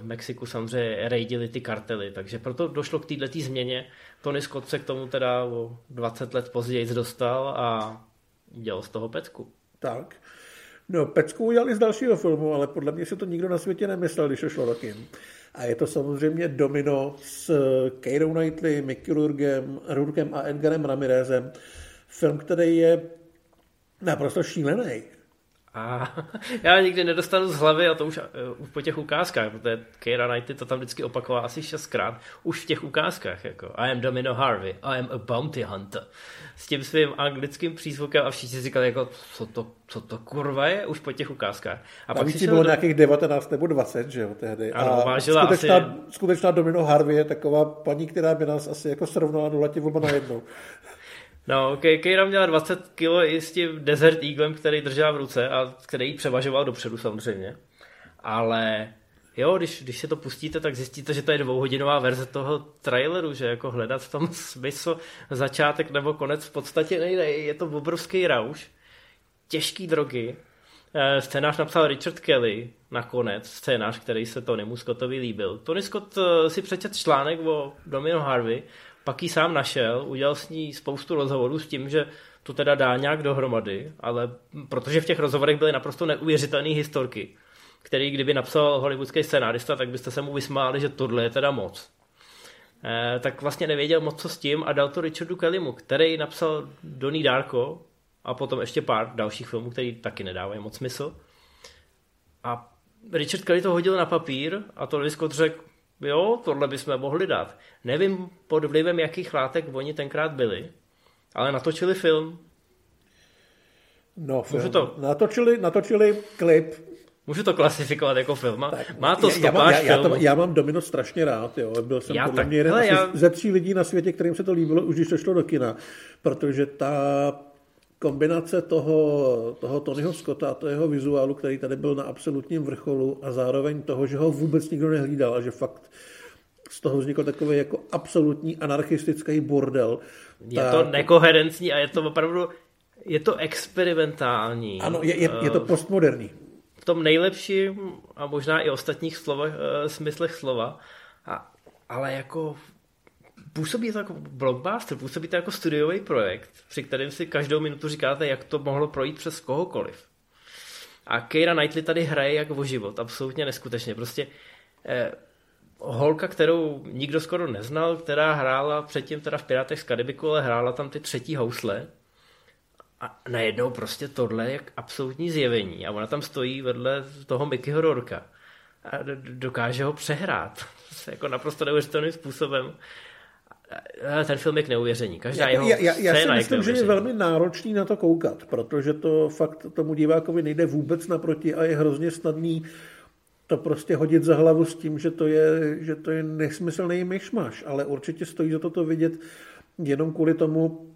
v Mexiku samozřejmě rejdili ty kartely, takže proto došlo k této změně. Tony Scott se k tomu teda o 20 let později dostal a dělal z toho pecku. Tak. No, pecku udělali z dalšího filmu, ale podle mě si to nikdo na světě nemyslel, když to šlo rokem. A je to samozřejmě Domino s Keirou Knightley, Mickey Rourkem, Rourkem a Edgarem Ramirezem. Film, který je naprosto šílený. A (laughs) já nikdy nedostanu z hlavy, a to už, uh, už po těch ukázkách, protože Keira Knightley to tam vždycky opakovala asi šestkrát, už v těch ukázkách, jako I am Domino Harvey, I am a bounty hunter. S tím svým anglickým přízvukem a všichni si říkali, jako, co to, co to kurva je, už po těch ukázkách. A pak si bylo do... nějakých 19 nebo 20, že jo, tehdy. Ano, a skutečná, asi... skutečná Domino Harvey je taková paní, která by nás asi jako srovnala letě na jednou. No, Keira měla 20 kg i s tím Desert Eaglem, který držela v ruce a který ji převažoval dopředu samozřejmě. Ale jo, když, když se to pustíte, tak zjistíte, že to je dvouhodinová verze toho traileru, že jako hledat v tom (laughs) smysl začátek nebo konec v podstatě nejde. Je to obrovský rauš, těžký drogy. Eh, scénář napsal Richard Kelly nakonec, scénář, který se Tonymu Scottovi líbil. Tony Scott eh, si přečet článek o Domino Harvey pak ji sám našel, udělal s ní spoustu rozhovorů s tím, že to teda dá nějak dohromady, ale protože v těch rozhovorech byly naprosto neuvěřitelné historky, který kdyby napsal hollywoodský scenárista, tak byste se mu vysmáli, že tohle je teda moc. Eh, tak vlastně nevěděl moc co s tím a dal to Richardu Kellymu, který napsal Donnie Darko a potom ještě pár dalších filmů, které taky nedávají moc smysl. A Richard Kelly to hodil na papír a to Scott řekl, jo, tohle bychom mohli dát. Nevím pod vlivem jakých látek oni tenkrát byli, ale natočili film. No, film. Můžu to... Natočili, natočili klip. Můžu to klasifikovat jako film? Tak, Má to stopáž já, já, já, já, to, já mám Domino strašně rád. Jo. Byl jsem já podle tak, mě jeden já... ze tří lidí na světě, kterým se to líbilo, už když to šlo do kina. Protože ta kombinace toho, toho Tonyho Scotta a toho jeho vizuálu, který tady byl na absolutním vrcholu a zároveň toho, že ho vůbec nikdo nehlídal a že fakt z toho vznikl takový jako absolutní anarchistický bordel. Je tak... to nekoherenční a je to opravdu je to experimentální. Ano, je, je, je to eh, postmoderní. V tom nejlepším a možná i ostatních slovech, smyslech slova. A, ale jako působí to jako blockbuster, působí to jako studiový projekt, při kterém si každou minutu říkáte, jak to mohlo projít přes kohokoliv. A Keira Knightley tady hraje jak o život, absolutně neskutečně. Prostě eh, holka, kterou nikdo skoro neznal, která hrála předtím teda v Pirátech z Karibiku, ale hrála tam ty třetí housle. A najednou prostě tohle je absolutní zjevení. A ona tam stojí vedle toho Mickeyho Rorka. A dokáže ho přehrát. (laughs) jako naprosto neuvěřitelným způsobem ten film je k neuvěření. Každá jeho já, já, já si myslím, že je velmi náročný na to koukat, protože to fakt tomu divákovi nejde vůbec naproti a je hrozně snadný to prostě hodit za hlavu s tím, že to je, že to je nesmyslný myšmaš, ale určitě stojí za to to vidět jenom kvůli tomu,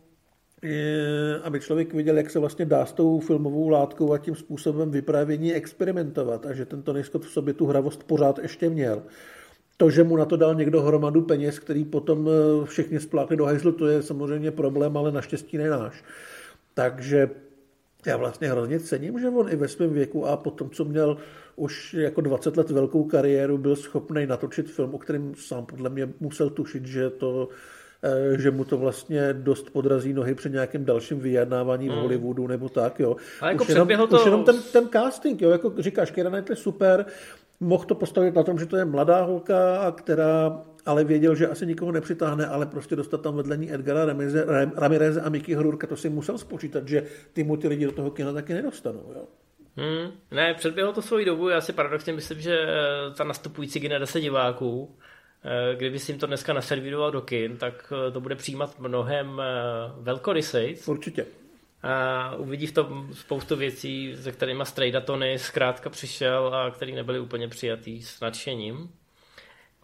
aby člověk viděl, jak se vlastně dá s tou filmovou látkou a tím způsobem vyprávění experimentovat a že ten Tony Scott v sobě tu hravost pořád ještě měl. To, že mu na to dal někdo hromadu peněz, který potom eh, všichni splákli do hajzlu, to je samozřejmě problém, ale naštěstí nenáš. Takže já vlastně hrozně cením, že on i ve svém věku a potom, co měl už jako 20 let velkou kariéru, byl schopný natočit film, o kterém sám podle mě musel tušit, že to eh, že mu to vlastně dost podrazí nohy při nějakém dalším vyjednávání mm. v hmm. Hollywoodu nebo tak, jo. A jako už jenom, to... už jenom ten, ten casting, jo, jako říkáš, Keira Knightley super, mohl to postavit na tom, že to je mladá holka, která ale věděl, že asi nikoho nepřitáhne, ale prostě dostat tam vedle ní Edgara Ramireze a Mickey Hrurka, to si musel spočítat, že ty mu ty lidi do toho kina taky nedostanou. Jo? Hmm, ne, předběhlo to svoji dobu, já si paradoxně myslím, že eh, ta nastupující generace diváků, eh, kdyby si jim to dneska naservíroval do kin, tak eh, to bude přijímat mnohem velkorysejc. Určitě a uvidí v tom spoustu věcí, se kterými Strejda Tony zkrátka přišel a který nebyli úplně přijatý s nadšením.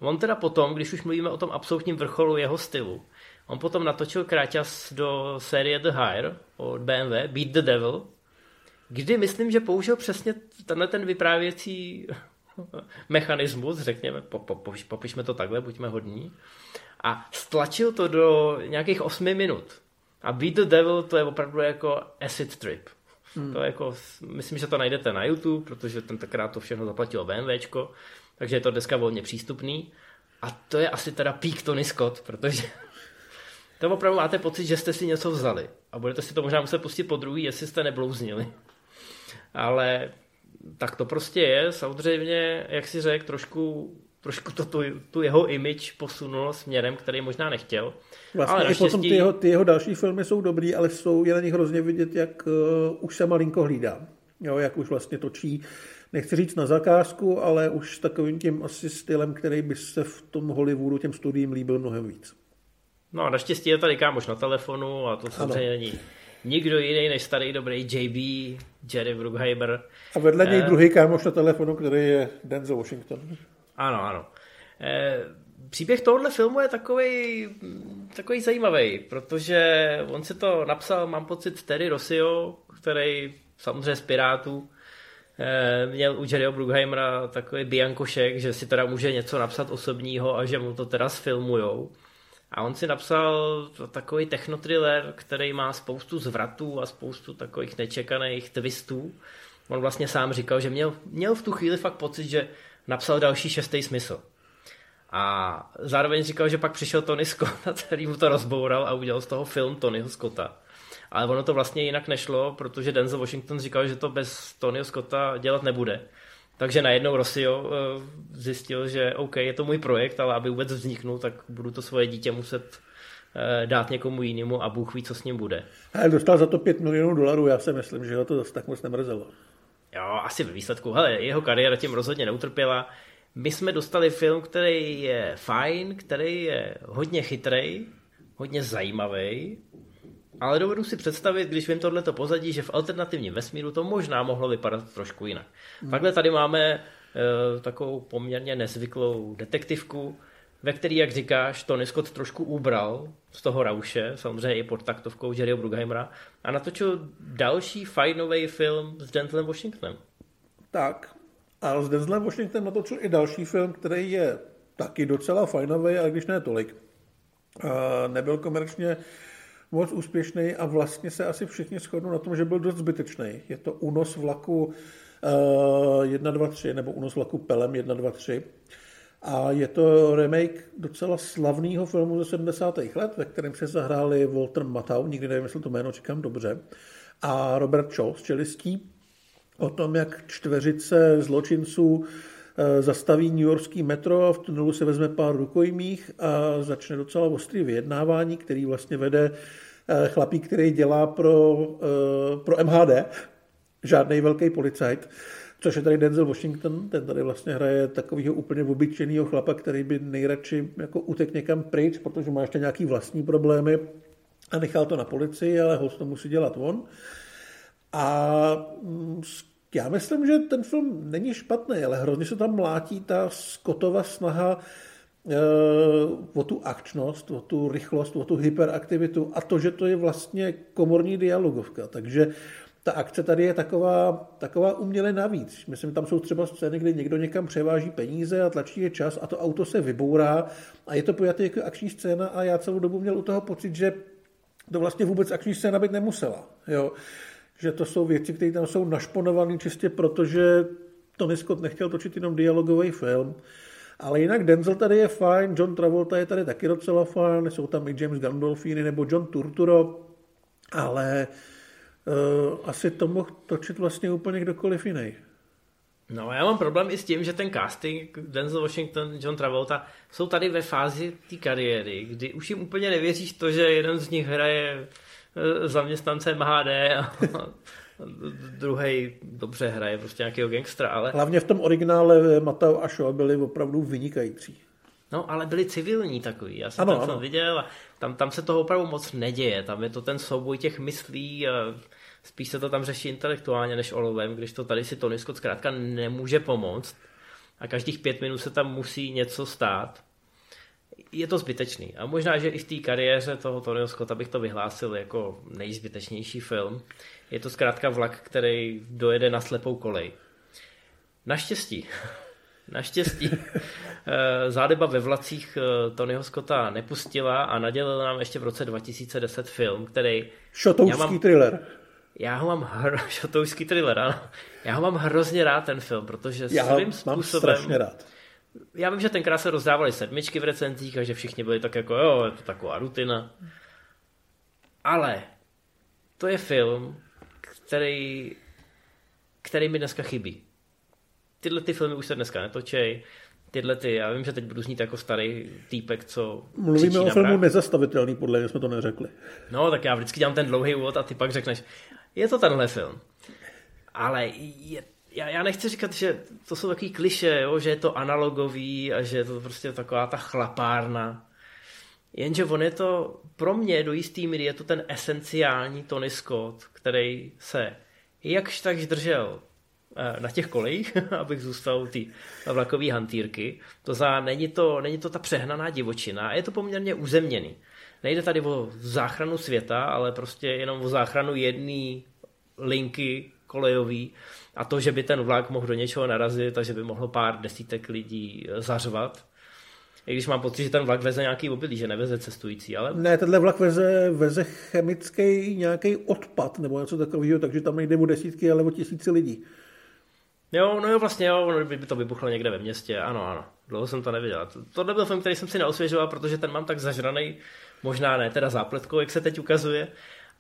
On teda potom, když už mluvíme o tom absolutním vrcholu jeho stylu, on potom natočil kráťas do série The Hire od BMW, Beat the Devil, kdy myslím, že použil přesně tenhle ten vyprávěcí (laughs) mechanismus, řekněme, po, po, popišme to takhle, buďme hodní, a stlačil to do nějakých osmi minut. A Beat the Devil to je opravdu jako acid trip. Hmm. To jako, myslím, že to najdete na YouTube, protože tentokrát to všechno zaplatilo BMWčko, takže je to dneska volně přístupný. A to je asi teda peak Tony Scott, protože (laughs) to opravdu máte pocit, že jste si něco vzali. A budete si to možná muset pustit po druhý, jestli jste neblouznili. Ale tak to prostě je. Samozřejmě, jak si řekl, trošku trošku to tu, tu jeho image posunulo směrem, který možná nechtěl. Vlastně ale naštěstí... potom ty jeho, ty jeho další filmy jsou dobrý, ale jsou je na nich hrozně vidět, jak uh, už se malinko hlídá. jo, jak už vlastně točí, nechci říct na zakázku, ale už s takovým tím asi stylem, který by se v tom Hollywoodu těm studiím líbil mnohem víc. No a naštěstí je tady kámoš na telefonu a to samozřejmě není nikdo jiný než starý dobrý JB, Jerry Bruckheimer. A vedle něj eh, druhý kámoš na telefonu, který je Denzel Washington. Ano, ano. Eh, příběh tohohle filmu je takový, takový zajímavý, protože on si to napsal, mám pocit, Terry Rossio, který samozřejmě z Pirátů, eh, měl u Jerryho Bruckheimera takový biankošek, že si teda může něco napsat osobního a že mu to teda sfilmujou. A on si napsal takový technotriller, který má spoustu zvratů a spoustu takových nečekaných twistů. On vlastně sám říkal, že měl, měl v tu chvíli fakt pocit, že napsal další šestý smysl. A zároveň říkal, že pak přišel Tony Scott, který mu to rozboural a udělal z toho film Tonyho Scotta. Ale ono to vlastně jinak nešlo, protože Denzel Washington říkal, že to bez Tonyho Scotta dělat nebude. Takže najednou Rossio eh, zjistil, že OK, je to můj projekt, ale aby vůbec vzniknul, tak budu to svoje dítě muset eh, dát někomu jinému a Bůh ví, co s ním bude. Ale dostal za to 5 milionů dolarů, já si myslím, že ho to zase tak moc nemrzelo. Jo, asi ve výsledku. Hele, jeho kariéra tím rozhodně neutrpěla. My jsme dostali film, který je fajn, který je hodně chytrý, hodně zajímavý, ale dovedu si představit, když vím tohleto pozadí, že v alternativním vesmíru to možná mohlo vypadat trošku jinak. Hmm. Takhle tady máme uh, takovou poměrně nezvyklou detektivku, ve který, jak říkáš, Tony Scott trošku ubral z toho rauše, samozřejmě i pod taktovkou Jerryho Bruckheimera, a natočil další fajnový film s Denzelem Washingtonem. Tak, a s Denzelem Washingtonem natočil i další film, který je taky docela fajnový, ale když ne tolik. Nebyl komerčně moc úspěšný a vlastně se asi všichni shodnou na tom, že byl dost zbytečný. Je to únos vlaku uh, 1, 2, 3, nebo únos vlaku Pelem 1, 2, 3. A je to remake docela slavného filmu ze 70. let, ve kterém se zahráli Walter Matthau, nikdy nevím, jestli to jméno čekám dobře, a Robert Shaw z Čelistí, o tom, jak čtveřice zločinců eh, zastaví New Yorkský metro a v tunelu se vezme pár rukojmích a začne docela ostrý vyjednávání, který vlastně vede eh, chlapík, který dělá pro, eh, pro MHD, žádný velký policajt, což je tady Denzel Washington, ten tady vlastně hraje takového úplně obyčejného chlapa, který by nejradši jako utek někam pryč, protože má ještě nějaký vlastní problémy a nechal to na policii, ale host to musí dělat on. A mm, já myslím, že ten film není špatný, ale hrozně se tam mlátí ta Scottova snaha e, o tu akčnost, o tu rychlost, o tu hyperaktivitu a to, že to je vlastně komorní dialogovka. Takže ta akce tady je taková, taková uměle navíc. Myslím, tam jsou třeba scény, kdy někdo někam převáží peníze a tlačí je čas a to auto se vybourá a je to pojaté jako akční scéna a já celou dobu měl u toho pocit, že to vlastně vůbec akční scéna být nemusela. Jo že to jsou věci, které tam jsou našponované čistě proto, že Tony Scott nechtěl točit jenom dialogový film. Ale jinak Denzel tady je fajn, John Travolta je tady taky docela fajn, jsou tam i James Gandolfini nebo John Turturro, ale uh, asi to mohl točit vlastně úplně kdokoliv jiný. No já mám problém i s tím, že ten casting Denzel Washington, John Travolta jsou tady ve fázi té kariéry, kdy už jim úplně nevěříš to, že jeden z nich hraje Eh, zaměstnance MHD a (laughs) druhý dobře hraje prostě nějakého gangstra, ale... Hlavně v tom originále Mateo a Shaw byli opravdu vynikající. No, ale byli civilní takový. Já jsem ano, ten film viděl a tam, tam se toho opravdu moc neděje. Tam je to ten souboj těch myslí a spíš se to tam řeší intelektuálně než olovem, když to tady si Tony Scott zkrátka nemůže pomoct a každých pět minut se tam musí něco stát je to zbytečný. A možná, že i v té kariéře toho Tonyho Scotta bych to vyhlásil jako nejzbytečnější film. Je to zkrátka vlak, který dojede na slepou kolej. Naštěstí, (laughs) naštěstí eh, zádeba ve vlacích eh, Tonyho Scotta nepustila a nadělil nám ještě v roce 2010 film, který... Šotouský mám, thriller. Já ho mám hro, (laughs) šotouský thriller, ano. Já ho mám hrozně rád ten film, protože já svým způsobem... mám strašně rád já vím, že tenkrát se rozdávaly sedmičky v recenzích a že všichni byli tak jako, jo, je to taková rutina. Ale to je film, který, který mi dneska chybí. Tyhle ty filmy už se dneska netočej. Tyhle ty, já vím, že teď budu znít jako starý týpek, co Mluvíme o filmu nezastavitelný, podle mě jsme to neřekli. No, tak já vždycky dělám ten dlouhý úvod a ty pak řekneš, je to tenhle film. ale je, já, já nechci říkat, že to jsou takový kliše, jo, že je to analogový a že je to prostě taková ta chlapárna. Jenže on je to, pro mě do jistý míry je to ten esenciální Tony Scott, který se jakž takž držel na těch kolejích, (laughs) abych zůstal u té vlakové hantýrky. To za, není to, není to ta přehnaná divočina, je to poměrně uzemněný. Nejde tady o záchranu světa, ale prostě jenom o záchranu jedné linky kolejový a to, že by ten vlak mohl do něčeho narazit a že by mohlo pár desítek lidí zařvat. I když mám pocit, že ten vlak veze nějaký obilí, že neveze cestující, ale... Ne, tenhle vlak veze, veze chemický nějaký odpad nebo něco takového, takže tam nejde o desítky, ale o tisíci lidí. Jo, no jo, vlastně jo, by to vybuchlo někde ve městě, ano, ano. Dlouho jsem to neviděl. To byl film, který jsem si neosvěžoval, protože ten mám tak zažraný, možná ne teda zápletkou, jak se teď ukazuje,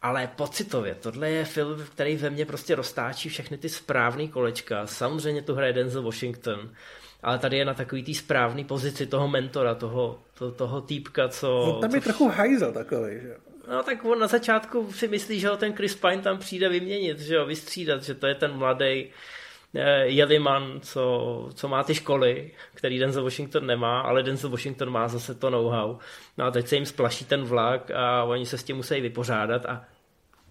ale pocitově, tohle je film, který ve mně prostě roztáčí všechny ty správné kolečka. Samozřejmě tu hraje Denzel Washington, ale tady je na takový té správné pozici toho mentora, toho, to, toho týpka, co... No, tam je co... trochu hajzel takový, že No tak on na začátku si myslí, že ho ten Chris Pine tam přijde vyměnit, že jo, vystřídat, že to je ten mladý Jeliman, co, co má ty školy, který Denzel Washington nemá, ale Denzel Washington má zase to know-how. No a teď se jim splaší ten vlak a oni se s tím musí vypořádat a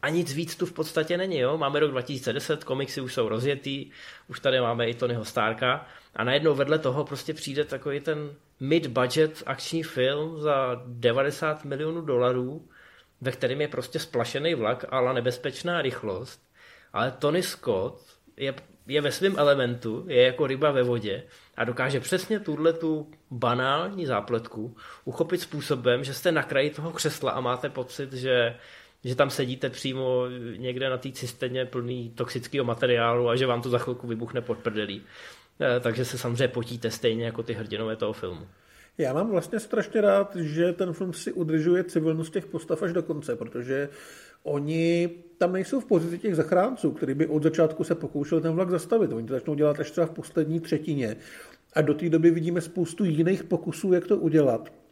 a nic víc tu v podstatě není. Jo? Máme rok 2010, komiksy už jsou rozjetý, už tady máme i Tonyho Starka a najednou vedle toho prostě přijde takový ten mid-budget akční film za 90 milionů dolarů, ve kterém je prostě splašený vlak, ale nebezpečná rychlost. Ale Tony Scott je, je ve svém elementu, je jako ryba ve vodě a dokáže přesně tuhle tu banální zápletku uchopit způsobem, že jste na kraji toho křesla a máte pocit, že že tam sedíte přímo někde na té cisterně plný toxického materiálu a že vám to za chvilku vybuchne pod prdelí. Eh, takže se samozřejmě potíte stejně jako ty hrdinové toho filmu. Já mám vlastně strašně rád, že ten film si udržuje civilnost těch postav až do konce, protože oni tam nejsou v pozici těch zachránců, který by od začátku se pokoušeli ten vlak zastavit. Oni to začnou dělat až třeba v poslední třetině. A do té doby vidíme spoustu jiných pokusů, jak to udělat.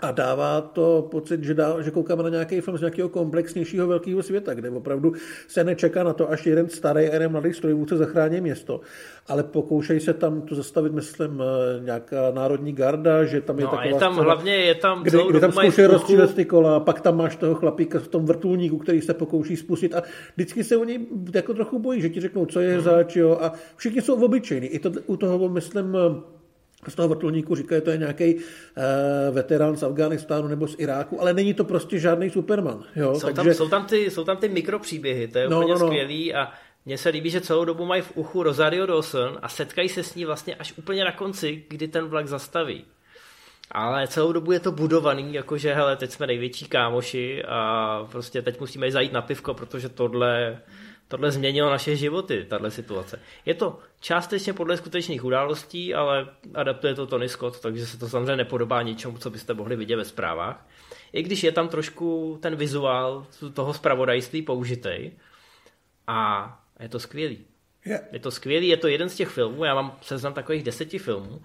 A dává to pocit, že, dá, že koukáme na nějaký film z nějakého komplexnějšího velkého světa, kde opravdu se nečeká na to, až jeden starý a jeden mladý strojvůdce zachrání město, ale pokoušejí se tam to zastavit, myslím, eh, nějaká národní garda, že tam je no taková je tam scéna, hlavně, je tam kdy, kdy tam zkoušejí rozstřílet ty kola, pak tam máš toho chlapíka v tom vrtulníku, který se pokouší spustit a vždycky se oni jako trochu bojí, že ti řeknou, co je hmm. zač, jo, a všichni jsou obyčejní. I to, u toho, myslím, z toho vrtulníku říkají, že to je nějaký uh, veterán z Afganistánu nebo z Iráku, ale není to prostě žádný Superman. Jo? Jsou, Takže... tam, jsou, tam ty, jsou tam ty mikropříběhy, to je no, úplně no, no. skvělý a mně se líbí, že celou dobu mají v uchu Rosario Dawson a setkají se s ní vlastně až úplně na konci, kdy ten vlak zastaví. Ale celou dobu je to budovaný, jakože hele, teď jsme největší kámoši a prostě teď musíme zajít na pivko, protože tohle tohle změnilo naše životy, tahle situace. Je to částečně podle skutečných událostí, ale adaptuje to Tony Scott, takže se to samozřejmě nepodobá ničemu, co byste mohli vidět ve zprávách. I když je tam trošku ten vizuál toho zpravodajství použitej a je to skvělý. Yeah. Je to skvělý, je to jeden z těch filmů, já mám seznam takových deseti filmů,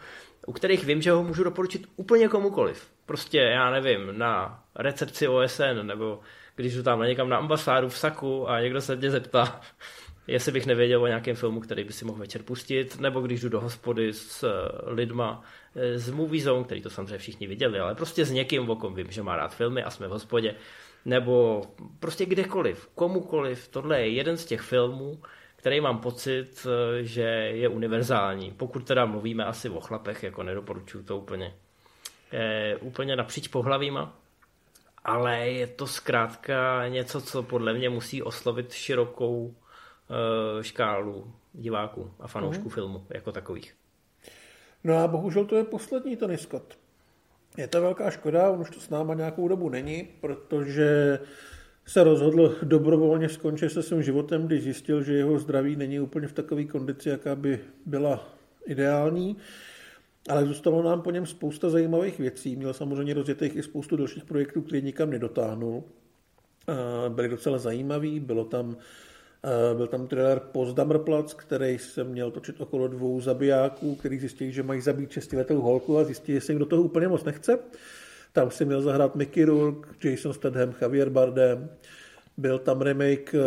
u kterých vím, že ho můžu doporučit úplně komukoliv. Prostě, já nevím, na recepci OSN, nebo když jdu tam někam na ambasádu v Saku a někdo se mě zeptá, (laughs) jestli bych nevěděl o nějakém filmu, který by si mohl večer pustit, nebo když jdu do hospody s eh, lidma eh, z Movie Zone, který to samozřejmě všichni viděli, ale prostě s někým, o kom vím, že má rád filmy a jsme v hospodě, nebo prostě kdekoliv, komukoliv, tohle je jeden z těch filmů, který mám pocit, eh, že je univerzální. Pokud teda mluvíme asi o chlapech, jako nedoporučuju to úplně, je úplně napříč pohlavíma, ale je to zkrátka něco, co podle mě musí oslovit širokou uh, škálu diváků a fanoušků mm. filmu jako takových. No a bohužel to je poslední Tony Scott. Je to velká škoda, on už to s náma nějakou dobu není, protože se rozhodl dobrovolně skončit se svým životem, když zjistil, že jeho zdraví není úplně v takové kondici, jaká by byla ideální ale zůstalo nám po něm spousta zajímavých věcí. Měl samozřejmě rozjetých i spoustu dalších projektů, které nikam nedotáhnul. Byly docela zajímavý, bylo tam, byl tam trailer Pozdamrplatz, který se měl točit okolo dvou zabijáků, který zjistili, že mají zabít šestiletou holku a zjistili, že se jim do toho úplně moc nechce. Tam si měl zahrát Mickey Rourke, Jason Statham, Javier Bardem. Byl tam remake eh,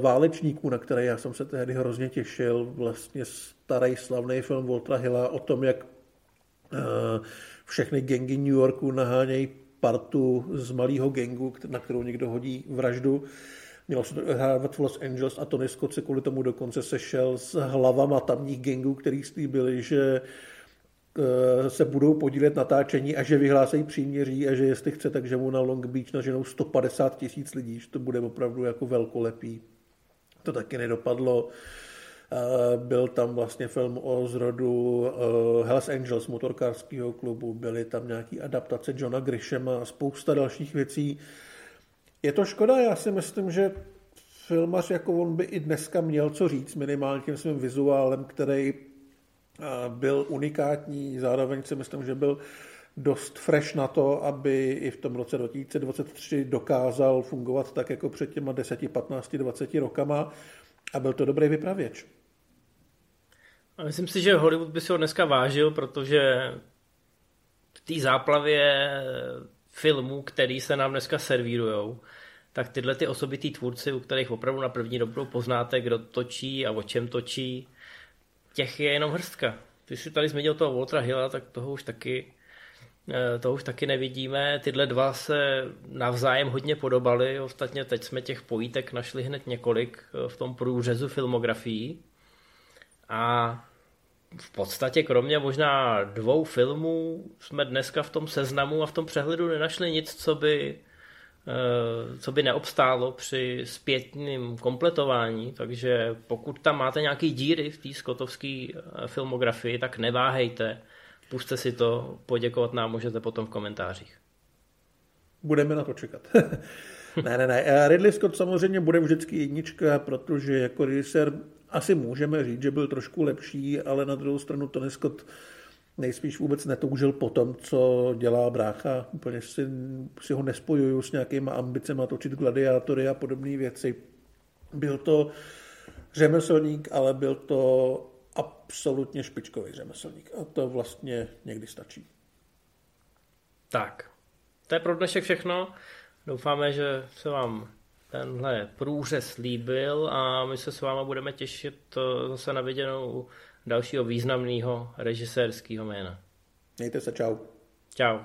Válečníků, na který já jsem se tehdy hrozně těšil. Vlastně starý slavný film Voltra Hilla o tom, jak eh, všechny gengy New Yorku nahánějí partu z malého gengu, na kterou někdo hodí vraždu. Mělo se to hrávat v Los Angeles a Tony Scott se kvůli tomu dokonce sešel s hlavama tamních gangů, který slíbili, že eh, se budou podílet natáčení a že vyhlásejí příměří a že jestli chce, takže mu na Long Beach naženou 150 tisíc lidí, že to bude opravdu jako velkolepý. To taky nedopadlo. Byl tam vlastně film o zrodu eh, Hells Angels motorkářského klubu, byly tam nějaké adaptace Johna Grishama a spousta dalších věcí. Je to škoda, já si myslím, že filmař jako on by i dneska měl co říct, minimálně tím svým vizuálem, který eh, byl unikátní, zároveň si myslím, že byl dost fresh na to, aby i v tom roce 2023 dokázal fungovat tak jako před těma 10, 15, 20 rokama a byl to dobrý vypravěč. A myslím si, že Hollywood by si ho dneska vážil, protože v té záplavě filmů, který se nám dneska servírujou, tak tyhle ty osobitý tvůrci, u kterých opravdu na první dobrou poznáte, kdo točí a o čem točí, těch je jenom hrstka. Ty si tady zmínil toho Waltera Hilla, tak toho už taky eh, to už taky nevidíme. Tyhle dva se navzájem hodně podobaly, ostatně teď jsme těch pojítek našli hned několik eh, v tom průřezu filmografií. A v podstatě kromě možná dvou filmů jsme dneska v tom seznamu a v tom přehledu nenašli nic, co by, eh, co by neobstálo při zpětným kompletování, takže pokud tam máte nějaký díry v té skotovské eh, filmografii, tak neváhejte, puste si to, poděkovat nám můžete potom v komentářích. Budeme na to čekat. (laughs) ne, ne, ne. Eh, Ridley Scott samozřejmě bude vždycky jednička, protože jako režisér asi můžeme říct, že byl trošku lepší, ale na druhou stranu Tony Scott nejspíš vůbec netoužil po tom, co dělá brácha. Úplně si, si ho nespojuju s nějakýma ambicemi točit gladiátory a podobné věci. Byl to řemeslník, ale byl to absolutně špičkový řemeslník. A to vlastně někdy stačí. Tak, to je pro dnešek všechno. Doufáme, že se vám tenhle průřez líbil a my se s váma budeme těšit eh, zase na viděnou dalšího významného režisérského jména. Mějte se, čau. Čau.